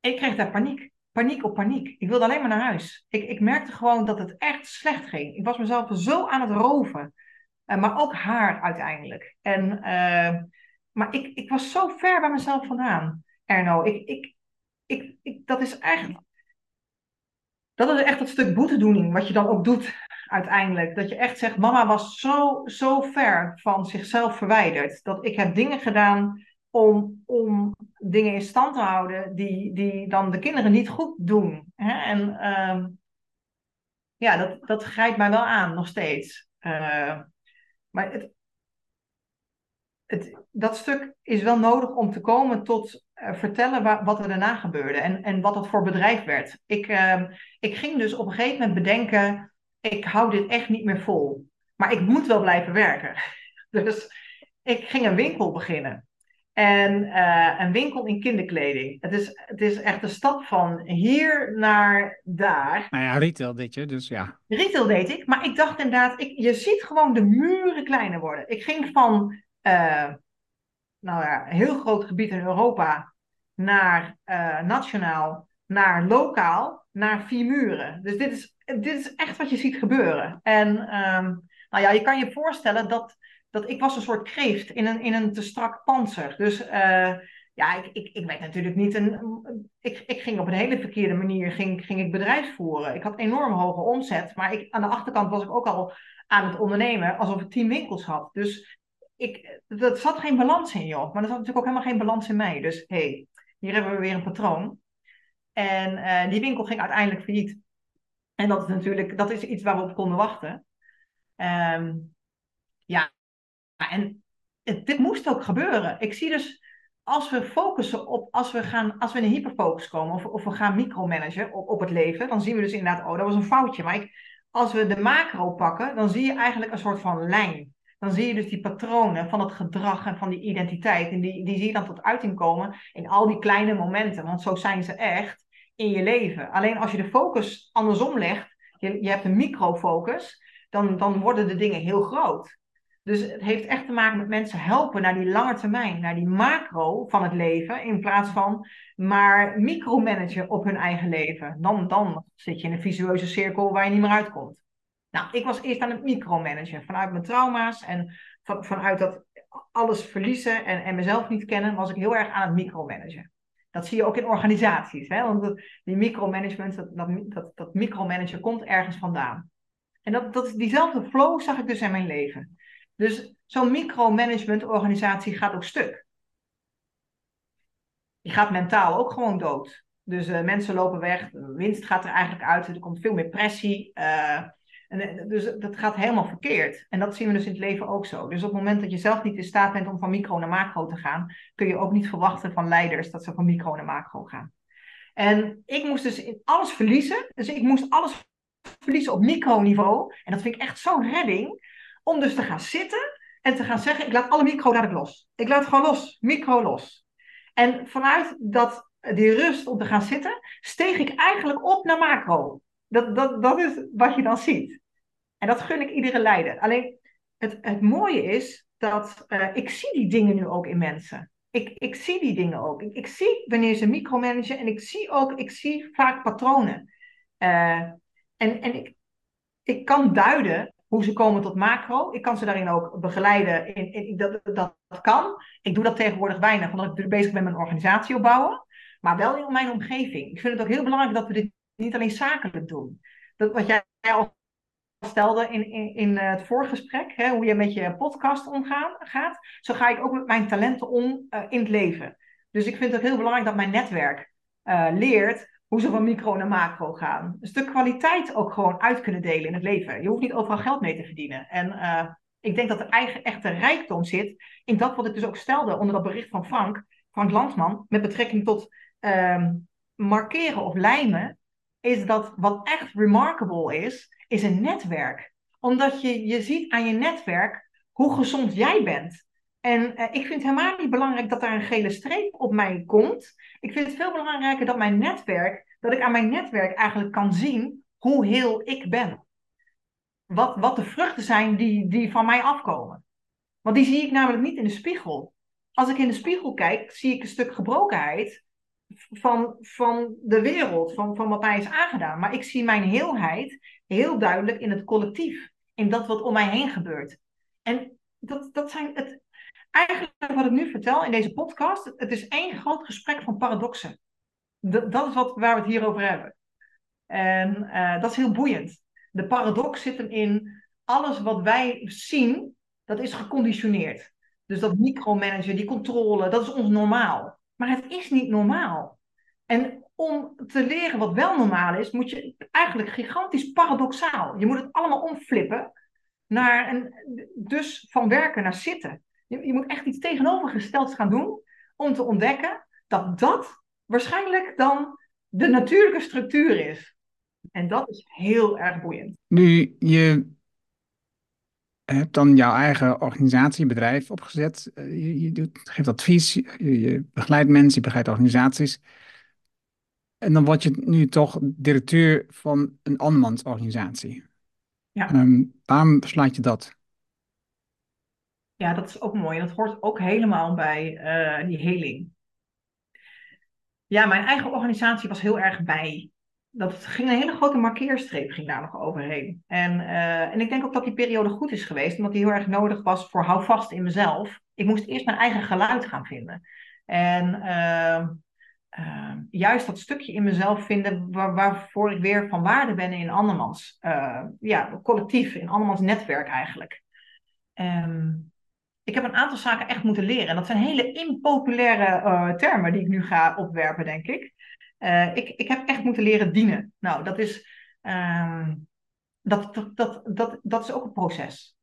ik kreeg daar paniek. Paniek op paniek. Ik wilde alleen maar naar huis. Ik, ik merkte gewoon dat het echt slecht ging. Ik was mezelf zo aan het roven. Uh, maar ook haar uiteindelijk. En, uh, maar ik, ik was zo ver bij mezelf vandaan, Erno. Ik, ik, ik, ik, dat is echt. Dat is echt het stuk boetedoening wat je dan ook doet uiteindelijk. Dat je echt zegt, mama was zo, zo ver van zichzelf verwijderd. Dat ik heb dingen gedaan om, om dingen in stand te houden die, die dan de kinderen niet goed doen. Hè? En uh, ja, dat, dat grijpt mij wel aan, nog steeds. Uh, maar het, het, dat stuk is wel nodig om te komen tot uh, vertellen waar, wat er daarna gebeurde en, en wat dat voor bedrijf werd. Ik, ehm, ik ging dus op een gegeven moment bedenken, ik hou dit echt niet meer vol. Maar ik moet wel blijven werken. Dus ik ging een winkel beginnen. En uh, een winkel in kinderkleding. Het is, het is echt een stap van hier naar daar. Nou ja, retail deed je, dus ja. Retail deed ik, maar ik dacht inderdaad, ik, je ziet gewoon de muren kleiner worden. Ik ging van, uh, nou ja, een heel groot gebied in Europa naar uh, nationaal, naar lokaal, naar vier muren. Dus dit is, dit is echt wat je ziet gebeuren. En um, nou ja, je kan je voorstellen dat dat ik was een soort kreeft in een, in een te strak panzer. Dus uh, ja, ik, ik, ik werd natuurlijk niet een. Ik, ik ging op een hele verkeerde manier ging, ging ik bedrijf voeren. Ik had enorm hoge omzet, maar ik, aan de achterkant was ik ook al aan het ondernemen alsof ik tien winkels had. Dus ik, er zat geen balans in, joh. Maar er zat natuurlijk ook helemaal geen balans in mij. Dus hé, hey, hier hebben we weer een patroon. En uh, die winkel ging uiteindelijk failliet. En dat is natuurlijk dat is iets waar we op konden wachten. Um, ja, en dit moest ook gebeuren. Ik zie dus, als we focussen op, als we, gaan, als we in een hyperfocus komen, of, of we gaan micromanagen op, op het leven, dan zien we dus inderdaad, oh, dat was een foutje. Maar ik, als we de macro pakken, dan zie je eigenlijk een soort van lijn. Dan zie je dus die patronen van het gedrag en van die identiteit. En die, die zie je dan tot uiting komen in al die kleine momenten. Want zo zijn ze echt in je leven. Alleen als je de focus andersom legt, je, je hebt een microfocus, dan, dan worden de dingen heel groot. Dus het heeft echt te maken met mensen helpen naar die lange termijn, naar die macro van het leven, in plaats van maar micromanagen op hun eigen leven. Dan, dan zit je in een visueuze cirkel waar je niet meer uitkomt. Nou, ik was eerst aan het micromanagen vanuit mijn trauma's en van, vanuit dat alles verliezen en, en mezelf niet kennen, was ik heel erg aan het micromanagen. Dat zie je ook in organisaties. Hè? Want die micromanagement, dat, dat, komt ergens vandaan. En dat, dat, diezelfde flow zag ik dus in mijn leven. Dus zo'n micromanagement organisatie gaat ook stuk. Je gaat mentaal ook gewoon dood. Dus uh, mensen lopen weg, winst gaat er eigenlijk uit, er komt veel meer pressie. Uh, en, eh, dus dat gaat helemaal verkeerd. En dat zien we dus in het leven ook zo. Dus op het moment dat je zelf niet in staat bent om van micro naar macro te gaan, kun je ook niet verwachten van leiders dat ze van micro naar macro gaan. En ik moest dus alles verliezen. Dus ik moest alles verliezen op microniveau. En dat vind ik echt zo'n redding. Om dus te gaan zitten en te gaan zeggen: ik laat alle micro laat ik los. Ik laat gewoon los, micro los. En vanuit dat, die rust om te gaan zitten, steeg ik eigenlijk op naar macro. Dat, dat, dat is wat je dan ziet. En dat gun ik iedere leider. Alleen het, het mooie is dat uh, ik zie die dingen nu ook in mensen. Ik, ik zie die dingen ook. Ik, ik zie wanneer ze micromanagen en ik zie ook, ik zie vaak patronen. Uh, en en ik, ik kan duiden hoe ze komen tot macro. Ik kan ze daarin ook begeleiden. In, in, dat, dat, kan. Ik doe dat tegenwoordig weinig, omdat ik bezig ben met een organisatie opbouwen. Maar wel in mijn omgeving. Ik vind het ook heel belangrijk dat we dit niet alleen zakelijk doen. Dat, wat jij al stelde in, in, in het voorgesprek, hè, hoe je met je podcast omgaat, zo ga ik ook met mijn talenten om uh, in het leven. Dus ik vind het heel belangrijk dat mijn netwerk uh, leert hoe ze van micro naar macro gaan. Dus de kwaliteit ook gewoon uit kunnen delen in het leven. Je hoeft niet overal geld mee te verdienen. En uh, ik denk dat de eigen echte rijkdom zit in dat wat ik dus ook stelde onder dat bericht van Frank, Frank Landsman, met betrekking tot markeren of lijmen is dat wat echt remarkable is, is een netwerk. Omdat je, je ziet aan je netwerk hoe gezond jij bent. En uh, ik vind helemaal niet belangrijk dat daar een gele streep op mij komt. Ik vind het veel belangrijker dat mijn netwerk, dat ik aan mijn netwerk eigenlijk kan zien hoe heel ik ben. Wat, wat de vruchten zijn die, die van mij afkomen. Want die zie ik namelijk niet in de spiegel. Als ik in de spiegel kijk, zie ik een stuk gebrokenheid van, van de wereld, van, van wat mij is aangedaan. Maar ik zie mijn heelheid heel duidelijk in het collectief, in dat wat om mij heen gebeurt. En dat, dat zijn het, eigenlijk wat ik nu vertel in deze podcast, het is één groot gesprek van paradoxen. Dat, is wat, waar we het hier over hebben. En uh, dat is heel boeiend. De paradox zit hem in alles wat wij zien, dat is geconditioneerd. Dus dat micromanagen, die controle, dat is ons normaal. Maar het is niet normaal. En om te leren wat wel normaal is, moet je eigenlijk gigantisch paradoxaal. Je moet het allemaal omflippen naar dus van werken naar zitten. Je, je moet echt iets tegenovergestelds gaan doen om te ontdekken dat dat waarschijnlijk dan de natuurlijke structuur is. En dat is heel erg boeiend. Nu, je hebt dan jouw eigen organisatie, bedrijf opgezet. Eh, je, je doet, geeft advies, je, begeleidt mensen, je begeleidt organisaties. En dan word je nu toch directeur van een andermans organisatie. Ja. Um, waarom besluit je dat? Ja, dat is ook mooi. Dat hoort ook helemaal bij uh, die heling. Ja, mijn eigen organisatie was heel erg bij dat ging een hele grote markeerstreep ging daar nog overheen. En, uh, en ik denk ook dat die periode goed is geweest, omdat die heel erg nodig was voor hou vast in mezelf. Ik moest eerst mijn eigen geluid gaan vinden. En uh, uh, juist dat stukje in mezelf vinden waar, waarvoor ik weer van waarde ben in andermans, ja, collectief, in andermans netwerk eigenlijk. Um, ik heb een aantal zaken echt moeten leren. En dat zijn hele impopulaire termen die ik nu ga opwerpen, denk ik. Uh, ik, ik heb echt moeten leren dienen. Nou, dat is, uh, dat, dat, dat, dat, dat is ook een proces.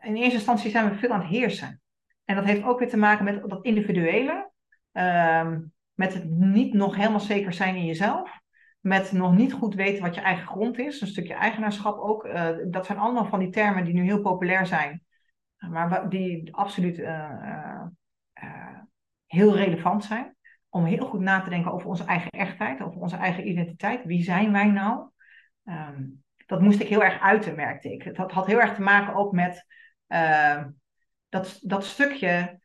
In eerste instantie zijn we veel aan het heersen. En dat heeft ook weer te maken met dat individuele, uh, met het niet nog helemaal zeker zijn in jezelf, met nog niet goed weten wat je eigen grond is, een stukje eigenaarschap ook. Uh, dat zijn allemaal van die termen die nu heel populair zijn, maar die absoluut uh, heel relevant zijn om heel goed na te denken over onze eigen echtheid, over onze eigen identiteit. Wie zijn wij nou? ehm, dat moest ik heel erg uiten, merkte ik. Dat had heel erg te maken ook met ehm, dat, dat stukje.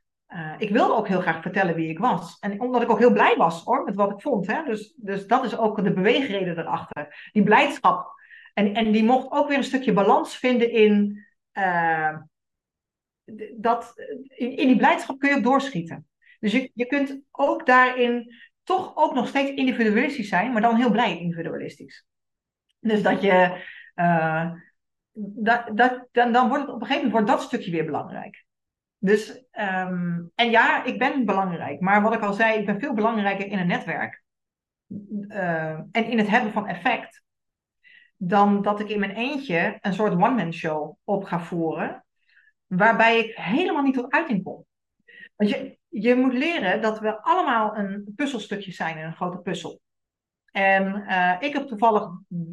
Ik wilde ook heel graag vertellen wie ik was. En omdat ik ook heel blij was hoor, met wat ik vond. Hè? Dus, dus dat is ook de beweegreden erachter. Die blijdschap. En, en die mocht ook weer een stukje balans vinden in. Uh, dat, in, die blijdschap kun je ook doorschieten. Dus je, je kunt ook daarin toch ook nog steeds individualistisch zijn, maar dan heel blij individualistisch. Dus dat je, uh, dat, dat, dan, dan wordt het op een gegeven moment wordt dat stukje weer belangrijk. Dus, um, en ja, ik ben belangrijk, maar wat ik al zei, ik ben veel belangrijker in een netwerk uh, en in het hebben van effect, dan dat ik in mijn eentje een soort one-man show op ga voeren, waarbij ik helemaal niet tot uiting kom. Want je, je moet leren dat we allemaal een puzzelstukje zijn in een grote puzzel. En uh, ik heb toevallig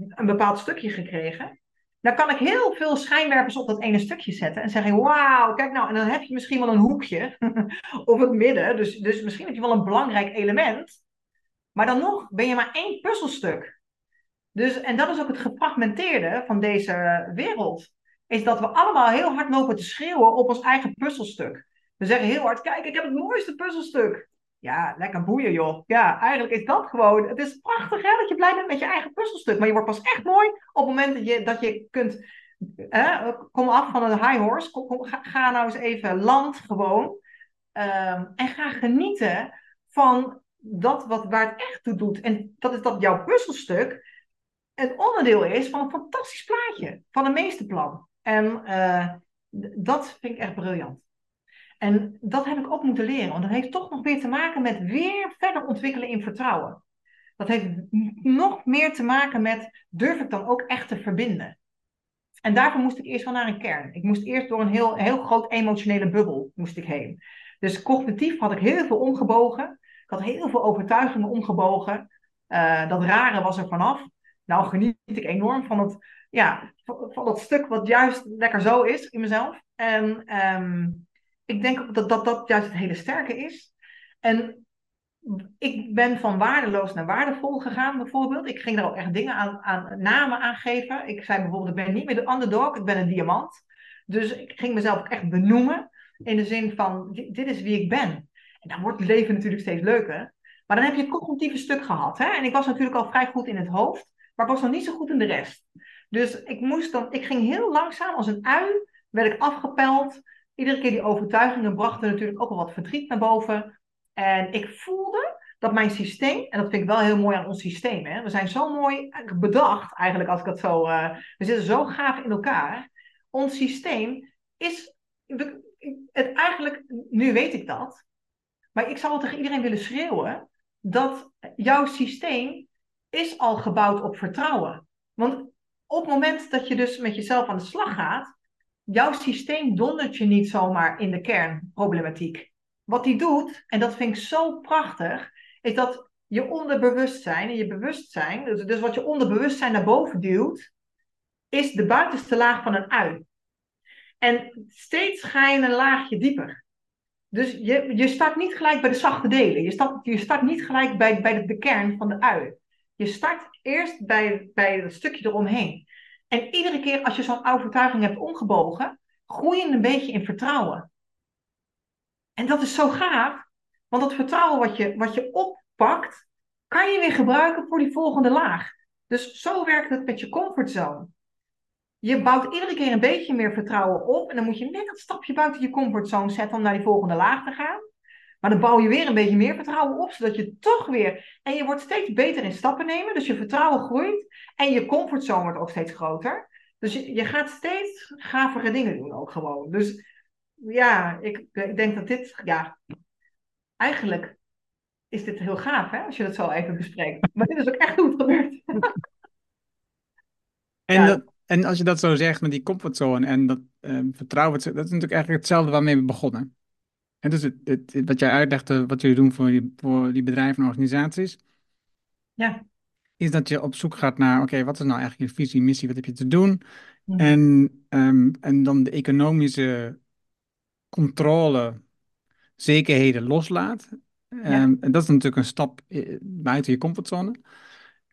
een bepaald stukje gekregen. Dan kan ik heel veel schijnwerpers op dat ene stukje zetten en zeggen: Wauw, kijk nou, en dan heb je misschien wel een hoekje op het midden. Dus, dus misschien heb je wel een belangrijk element. Maar dan nog ben je maar één puzzelstuk. Dus, en dat is ook het gefragmenteerde van deze wereld. Is dat we allemaal heel hard lopen te schreeuwen op ons eigen puzzelstuk. We zeggen heel hard, kijk, ik heb het mooiste puzzelstuk. Ja, lekker boeien joh. Ja, eigenlijk is dat gewoon, het is prachtig hè, dat je blij bent met je eigen puzzelstuk. Maar je wordt pas echt mooi op het moment dat je, dat je kunt, kom af van een high horse, kom, ga, nou eens even land gewoon. Um, en ga genieten van dat wat, waar het echt toe doet. En dat is dat jouw puzzelstuk een onderdeel is van een fantastisch plaatje, van een meesterplan. En uh, dat vind ik echt briljant. En dat heb ik ook moeten leren, want dat heeft toch nog weer te maken met weer verder ontwikkelen in vertrouwen. Dat heeft nog meer te maken met durf ik dan ook echt te verbinden. En daarvoor moest ik eerst wel naar een kern. Ik moest eerst door een heel, heel groot emotionele bubbel moest ik heen. Dus cognitief had ik heel veel omgebogen. Ik had heel veel overtuigingen omgebogen. Uh, dat rare was er vanaf. Nou geniet ik enorm van het, ja, van, dat stuk wat juist lekker zo is in mezelf. En um, ik denk dat, dat dat juist het hele sterke is. En ik ben van waardeloos naar waardevol gegaan, bijvoorbeeld. Ik ging daar ook echt dingen aan, aan namen aan geven. Ik zei bijvoorbeeld, ik ben niet meer de underdog, ik ben een diamant. Dus ik ging mezelf ook echt benoemen. In de zin van, dit, is wie ik ben. En dan wordt het leven natuurlijk steeds leuker. Maar dan heb je het cognitieve stuk gehad. Hè? En ik was natuurlijk al vrij goed in het hoofd. Maar ik was nog niet zo goed in de rest. Dus ik moest dan, ik ging heel langzaam als een ui, werd ik afgepeld iedere keer die overtuigingen brachten natuurlijk ook wel wat verdriet naar boven. En ik voelde dat mijn systeem, en dat vind ik wel heel mooi aan ons systeem, hè? we zijn zo mooi bedacht eigenlijk als ik dat zo, uh, we zitten zo gaaf in elkaar. Ons systeem is, het eigenlijk, nu weet ik dat, maar ik zou wel tegen iedereen willen schreeuwen dat jouw systeem is al gebouwd op vertrouwen. Want op het moment dat je dus met jezelf aan de slag gaat, jouw systeem dondert je niet zomaar in de kernproblematiek. Wat die doet, en dat vind ik zo prachtig, is dat je onderbewustzijn en je bewustzijn, dus, dus wat je onderbewustzijn naar boven duwt, is de buitenste laag van een ui. En steeds ga je een laagje dieper. Dus je, je start niet gelijk bij de zachte delen. Je start, je start niet gelijk bij, bij de, de kern van de ui. Je start eerst bij, bij het stukje eromheen. En iedere keer als je zo'n overtuiging hebt omgebogen, groei je een beetje in vertrouwen. En dat is zo gaaf, want dat vertrouwen wat je, wat je oppakt, kan je weer gebruiken voor die volgende laag. Dus zo werkt het met je comfortzone. Je bouwt iedere keer een beetje meer vertrouwen op en dan moet je net dat stapje buiten je comfortzone zetten om naar die volgende laag te gaan. Maar dan bouw je weer een beetje meer vertrouwen op, zodat je toch weer. En je wordt steeds beter in stappen nemen, dus je vertrouwen groeit. En je comfortzone wordt ook steeds groter. Dus je, je gaat steeds gavere dingen doen ook gewoon. Dus ja, ik, ik denk dat dit. Ja, eigenlijk is dit heel gaaf, hè, als je dat zo even bespreekt. Maar dit is ook echt goed gebeurd. en, dat, en als je dat zo zegt met die comfortzone en dat um, vertrouwen, dat is natuurlijk eigenlijk hetzelfde waarmee we begonnen. En dus het, het, wat jij uitlegde, wat jullie doen voor die, voor die bedrijven en organisaties, ja. is dat je op zoek gaat naar, oké, wat is nou eigenlijk je visie, missie, wat heb je te doen? Mhm. En, um, en dan de economische controle, zekerheden loslaat. Um, en dat is natuurlijk een stap eh, buiten je comfortzone.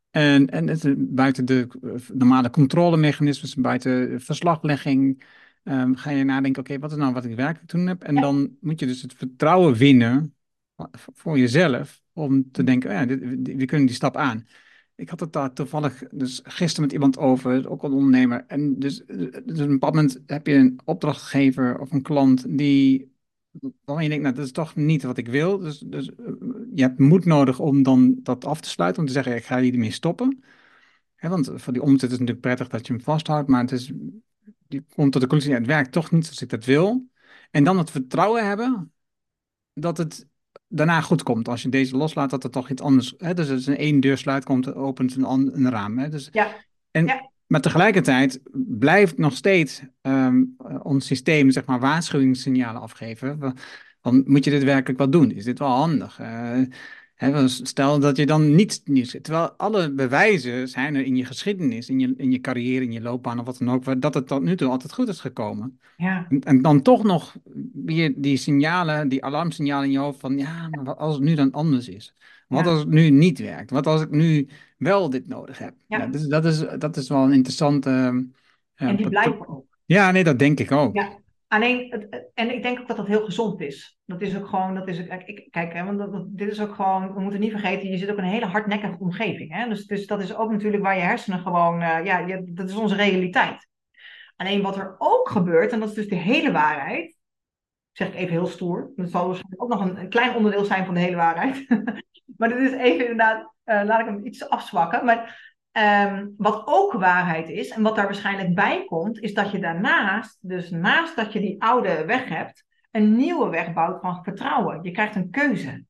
En, en het, buiten de normale controlemechanismes, buiten verslaglegging, ehm, ga je nadenken, oké, wat is nou wat ik werkelijk toen heb? En dan moet je dus het vertrouwen winnen voor jezelf, om te denken, oh ja, we kunnen die stap aan. Ik had het daar toevallig dus gisteren met iemand over, ook een ondernemer. En dus, dus op een bepaald moment heb je een opdrachtgever of een klant die waarvan je denkt, nou, dat is toch niet wat ik wil. Dus, dus eh, je hebt moed nodig om dan dat af te sluiten, om te zeggen, ik ga hiermee stoppen. want voor die omzet is het natuurlijk prettig dat je hem vasthoudt, maar het is, je komt tot de conclusie, het werkt toch niet zoals ik dat wil. En dan het vertrouwen hebben dat het daarna goed komt. Als je deze loslaat, dat er toch iets anders... Hè, dus als een één deur sluit, komt, opent een, een raam. Hè, dus, ja. En, ja. Maar tegelijkertijd blijft nog steeds ehm, ons systeem, zeg maar, waarschuwingssignalen afgeven. Dan moet je dit werkelijk wel doen? Is dit wel handig? Uh, stel dat je dan niet nieuws Terwijl alle bewijzen zijn er in je geschiedenis, in je, in je carrière, in je loopbaan of wat dan ook, dat het tot nu toe altijd goed is gekomen. Ja. En, en dan toch nog weer die signalen, die alarmsignalen in je hoofd van, ja, maar wat als het nu dan anders is? Wat als het nu niet werkt? Wat als ik nu wel dit nodig heb? Ja. dus dat, is, dat is wel een interessante. Uh, en die blijven ook. Ja, nee, dat denk ik ook. Ja. Alleen, en ik denk ook dat dat heel gezond is. Dat is ook gewoon, dat is, ik, kijk, hè, want dit is ook gewoon, we moeten niet vergeten, je zit ook in een hele hardnekkige omgeving. Hè? Dus, dus dat is ook natuurlijk waar je hersenen gewoon, uh, ja, dat is onze realiteit. Alleen wat er ook gebeurt, en dat is dus de hele waarheid, zeg ik even heel stoer, dat zal waarschijnlijk ook nog een, klein onderdeel zijn van de hele waarheid. maar dit is even inderdaad, uh, laat ik hem iets afzwakken. Maar um, wat ook waarheid is, en wat daar waarschijnlijk bij komt, is dat je daarnaast, dus naast dat je die oude weg hebt, een nieuwe weg bouwt van vertrouwen. Je krijgt een keuze.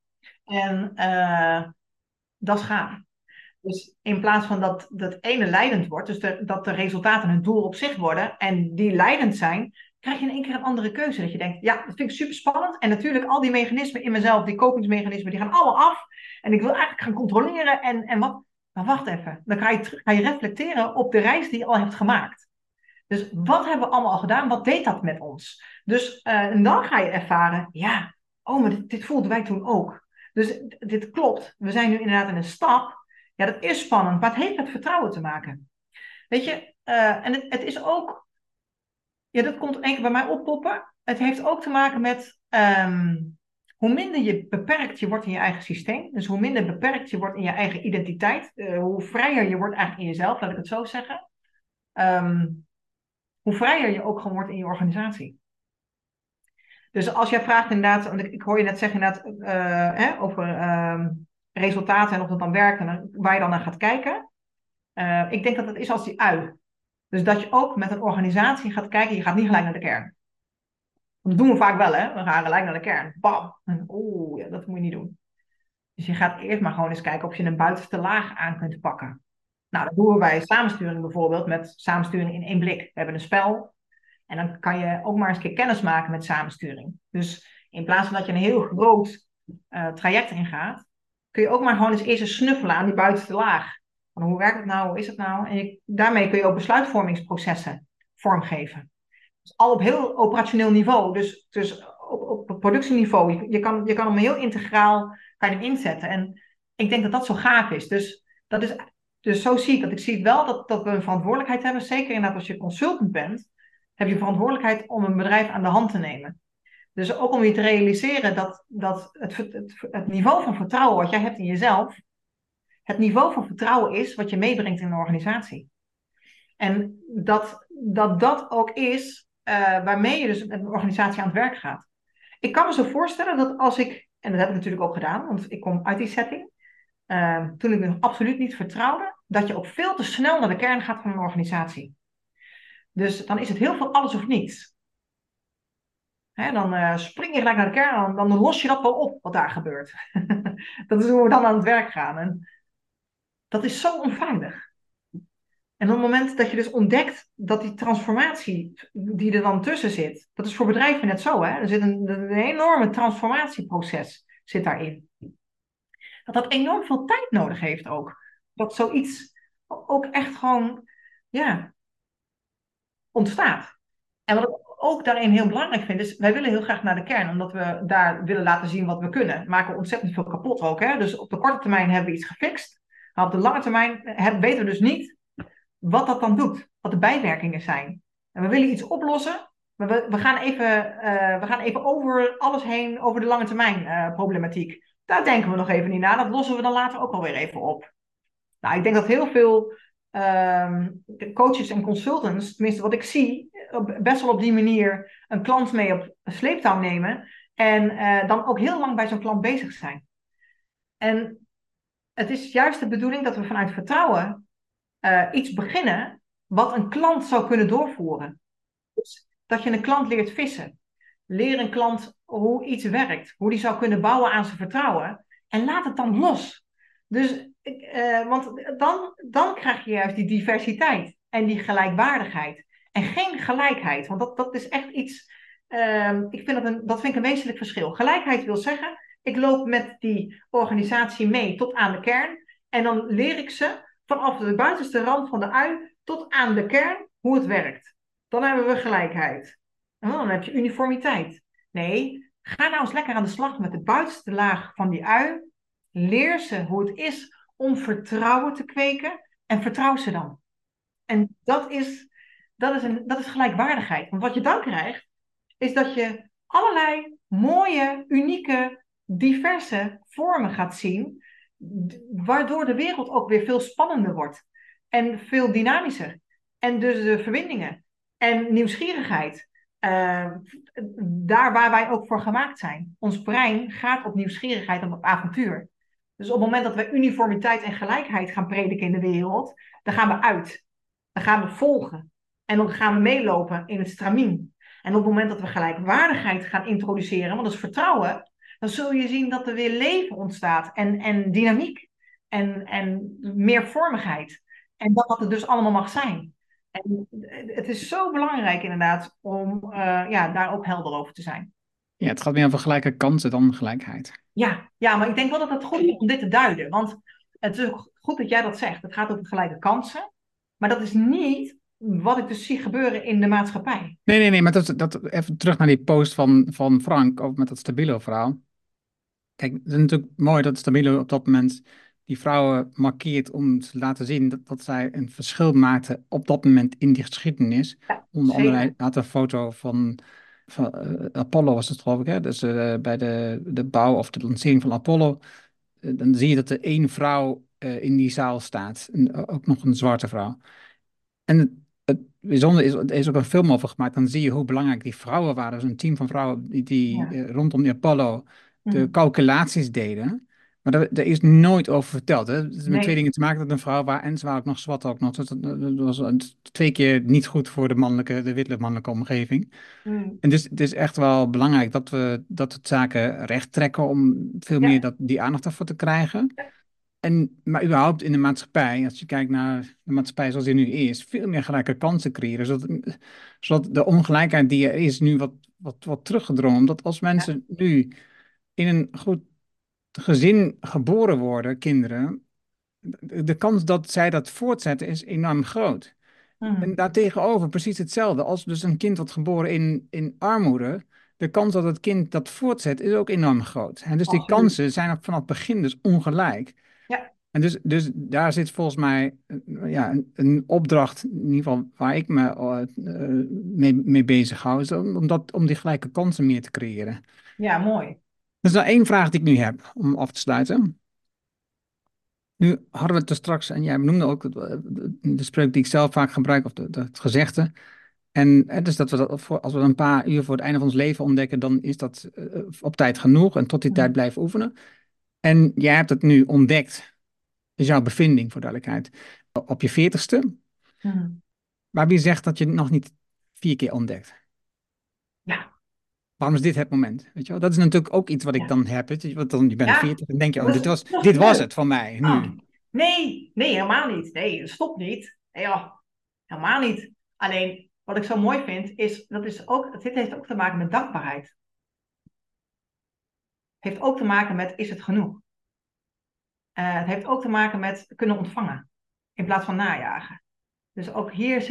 En uh, dat is gaaf. Dus in plaats van dat dat ene leidend wordt, dus dat de resultaten een doel op zich worden en die leidend zijn, krijg je in één keer een andere keuze. Dat je denkt, ja, dat vind ik super spannend. En natuurlijk, al die mechanismen in mezelf, die kopingsmechanismen, die gaan allemaal af. En ik wil eigenlijk gaan controleren. En, en wat? Maar wacht even. Dan ga je, ga je reflecteren op de reis die je al hebt gemaakt. Dus wat hebben we allemaal al gedaan? Wat deed dat met ons? Dus en dan ga je ervaren, ja, oh, maar dit, dit voelden wij toen ook. Dus dit klopt. We zijn nu inderdaad in een stap. Ja, dat is spannend, maar het heeft met vertrouwen te maken. Weet je, uh, en het, het is ook ja, dat komt één keer bij mij oppoppen. Het heeft ook te maken met um, hoe minder je beperkt je wordt in je eigen systeem. Dus hoe minder beperkt je wordt in je eigen identiteit. Uh, hoe vrijer je wordt eigenlijk in jezelf, laat ik het zo zeggen. Um, hoe vrijer je ook gewoon wordt in je organisatie. Dus als jij vraagt inderdaad, want ik, hoor je net zeggen inderdaad uh, hè, over um, resultaten en of dat dan werkt en waar je dan naar gaat kijken. Uh, ik denk dat het is als die ui. Dus dat je ook met een organisatie gaat kijken, je gaat niet gelijk naar de kern. Dat doen we vaak wel, hè? We gaan gelijk naar de kern. Bam! Oeh, ja, dat moet je niet doen. Dus je gaat eerst maar gewoon eens kijken of je een buitenste laag aan kunt pakken. Nou, dat doen we bij samensturing bijvoorbeeld, met samensturing in één blik. We hebben een spel en dan kan je ook maar eens een keer kennis maken met samensturing. Dus in plaats van dat je een heel groot uh, traject ingaat, kun je ook maar gewoon eens eerst snuffelen aan die buitenste laag. Van hoe werkt het nou? Hoe is het nou? En je, daarmee kun je ook besluitvormingsprocessen vormgeven. Dus al op heel operationeel niveau. Dus, dus op, op productieniveau. Je, je, kan, je kan hem heel integraal kan hem inzetten. En ik denk dat dat zo gaaf is. Dus, dat is, dus zo zie ik dat. Ik zie wel dat, dat we een verantwoordelijkheid hebben. Zeker inderdaad als je consultant bent. Heb je verantwoordelijkheid om een bedrijf aan de hand te nemen. Dus ook om je te realiseren dat, dat het, het, het niveau van vertrouwen wat jij hebt in jezelf het niveau van vertrouwen is wat je meebrengt in een organisatie. En dat dat, dat ook is uh, waarmee je dus met een organisatie aan het werk gaat. Ik kan me zo voorstellen dat als ik, en dat heb ik natuurlijk ook gedaan, want ik kom uit die setting, uh, toen ik me absoluut niet vertrouwde, dat je ook veel te snel naar de kern gaat van een organisatie. Dus dan is het heel veel alles of niets. Hè, dan uh, spring je gelijk naar de kern, dan, dan los je dat wel op wat daar gebeurt. dat is hoe we dan aan het werk gaan. En dat is zo onveilig. En op het moment dat je dus ontdekt dat die transformatie die er dan tussen zit, dat is voor bedrijven net zo, hè? er zit een, een enorme transformatieproces zit daarin. Dat dat enorm veel tijd nodig heeft ook. Dat zoiets ook echt gewoon, ja, ontstaat. En wat ik ook daarin heel belangrijk vind, is wij willen heel graag naar de kern, omdat we daar willen laten zien wat we kunnen. Maken we ontzettend veel kapot ook. Hè? Dus op de korte termijn hebben we iets gefixt. Maar op de lange termijn weten we dus niet wat dat dan doet, wat de bijwerkingen zijn. En we willen iets oplossen, maar we, we, gaan, even, uh, we gaan even over alles heen, over de lange termijn uh, problematiek. Daar denken we nog even niet na. Dat lossen we dan later ook alweer even op. Nou, ik denk dat heel veel uh, coaches en consultants, tenminste wat ik zie, best wel op die manier een klant mee op sleeptouw nemen. En uh, dan ook heel lang bij zo'n klant bezig zijn. En het is juist de bedoeling dat we vanuit vertrouwen iets beginnen wat een klant zou kunnen doorvoeren. Dus dat je een klant leert vissen. Leer een klant hoe iets werkt, hoe die zou kunnen bouwen aan zijn vertrouwen. En laat het dan los. Dus, uh, want dan, dan krijg je juist die diversiteit en die gelijkwaardigheid. En geen gelijkheid, want dat, dat is echt iets. Uh, ik vind dat, een, dat vind ik een wezenlijk verschil. Gelijkheid wil zeggen, ik loop met die organisatie mee tot aan de kern. En dan leer ik ze vanaf de buitenste rand van de ui tot aan de kern hoe het werkt. Dan hebben we gelijkheid. En dan heb je uniformiteit. Nee, ga nou eens lekker aan de slag met de buitenste laag van die ui. Leer ze hoe het is om vertrouwen te kweken en vertrouw ze dan. En dat is, dat is, een, dat is gelijkwaardigheid. Want wat je dan krijgt, is dat je allerlei mooie, unieke, diverse vormen gaat zien, waardoor de wereld ook weer veel spannender wordt en veel dynamischer. En dus de verbindingen en nieuwsgierigheid. Uh, daar waar wij ook voor gemaakt zijn. Ons brein gaat op nieuwsgierigheid en op avontuur. Dus op het moment dat we uniformiteit en gelijkheid gaan prediken in de wereld, dan gaan we uit. Dan gaan we volgen. En dan gaan we meelopen in het stramien. En op het moment dat we gelijkwaardigheid gaan introduceren, want dat is vertrouwen, dan zul je zien dat er weer leven ontstaat en, en dynamiek en, en meer vormigheid. En dat dat het dus allemaal mag zijn. En het is zo belangrijk inderdaad om uh, ja, daar ook helder over te zijn. Ja, het gaat meer over gelijke kansen dan gelijkheid. Ja, ja, maar ik denk wel dat het goed is om dit te duiden. Want het is goed dat jij dat zegt. Het gaat over gelijke kansen. Maar dat is niet wat ik dus zie gebeuren in de maatschappij. Nee, nee, nee. Maar dat, dat, even terug naar die post van, van Frank over met dat Stabilo-verhaal. Kijk, het is natuurlijk mooi dat Stabilo op dat moment die vrouwen markeert om te laten zien dat, dat zij een verschil maakten op dat moment in die geschiedenis. Onder andere had een foto van, van uh, Apollo was het geloof ik, hè? dus uh, bij de, de bouw of de lancering van Apollo. Uh, dan zie je dat er één vrouw in die zaal staat, en ook nog een zwarte vrouw. En bijzondere is, er is ook een film over gemaakt, dan zie je hoe belangrijk die vrouwen waren. Dus een team van vrouwen die, die ja. rondom die Apollo de mm. calculaties deden. Maar daar, daar, is nooit over verteld. Hè? Het is met nee. twee dingen te maken dat een vrouw waar en ze waren ook nog zwart ook nog. Dus dat, dat, was twee keer niet goed voor de mannelijke, de witte mannelijke omgeving. Mm. En dus het is echt wel belangrijk dat we dat het zaken recht trekken om veel ja. meer dat, die aandacht ervoor te krijgen. En, maar überhaupt in de maatschappij, als je kijkt naar de maatschappij zoals die nu is, veel meer gelijke kansen creëren. Zodat, zodat de ongelijkheid die er is nu wat, wat, wat teruggedrongen. Omdat als mensen nu in een goed gezin geboren worden, kinderen, de kans dat zij dat voortzetten is enorm groot. Mm. En daartegenover precies hetzelfde. Als dus een kind wordt geboren in, in armoede, de kans dat het kind dat voortzet is ook enorm groot. En dus die kansen zijn vanaf het begin dus ongelijk. En dus, dus daar zit volgens mij ja, een, een opdracht, in ieder geval waar ik me uh, mee, mee bezig hou, is om, dat, om die gelijke kansen meer te creëren. Ja, mooi. Er is nog één vraag die ik nu heb om af te sluiten. Nu hadden we het er straks, en jij noemde ook de spreuk die ik zelf vaak gebruik, of de, de, het gezegde. En is dat we dat, voor, als we een paar uur voor het einde van ons leven ontdekken, dan is dat uh, op tijd genoeg en tot die tijd blijven oefenen. En jij hebt het nu ontdekt, is jouw bevinding voor duidelijkheid, op je veertigste. Mm. Maar wie zegt dat je het nog niet vier keer ontdekt? Ja, waarom is dit het moment? Weet je wel? Dat is natuurlijk ook iets wat ik ja. dan heb. Weet je, want dan, je bent ja. 40 en denk je, oh, dit was, dit was het van mij nu. Oh. Nee, nee, helemaal niet. Nee, stop niet. Ja, helemaal niet. Alleen, wat ik zo mooi vind, is, dat is ook, dit heeft ook te maken met dankbaarheid. Het heeft ook te maken met, is het genoeg? Uh, het heeft ook te maken met kunnen ontvangen, in plaats van najagen. Dus ook hier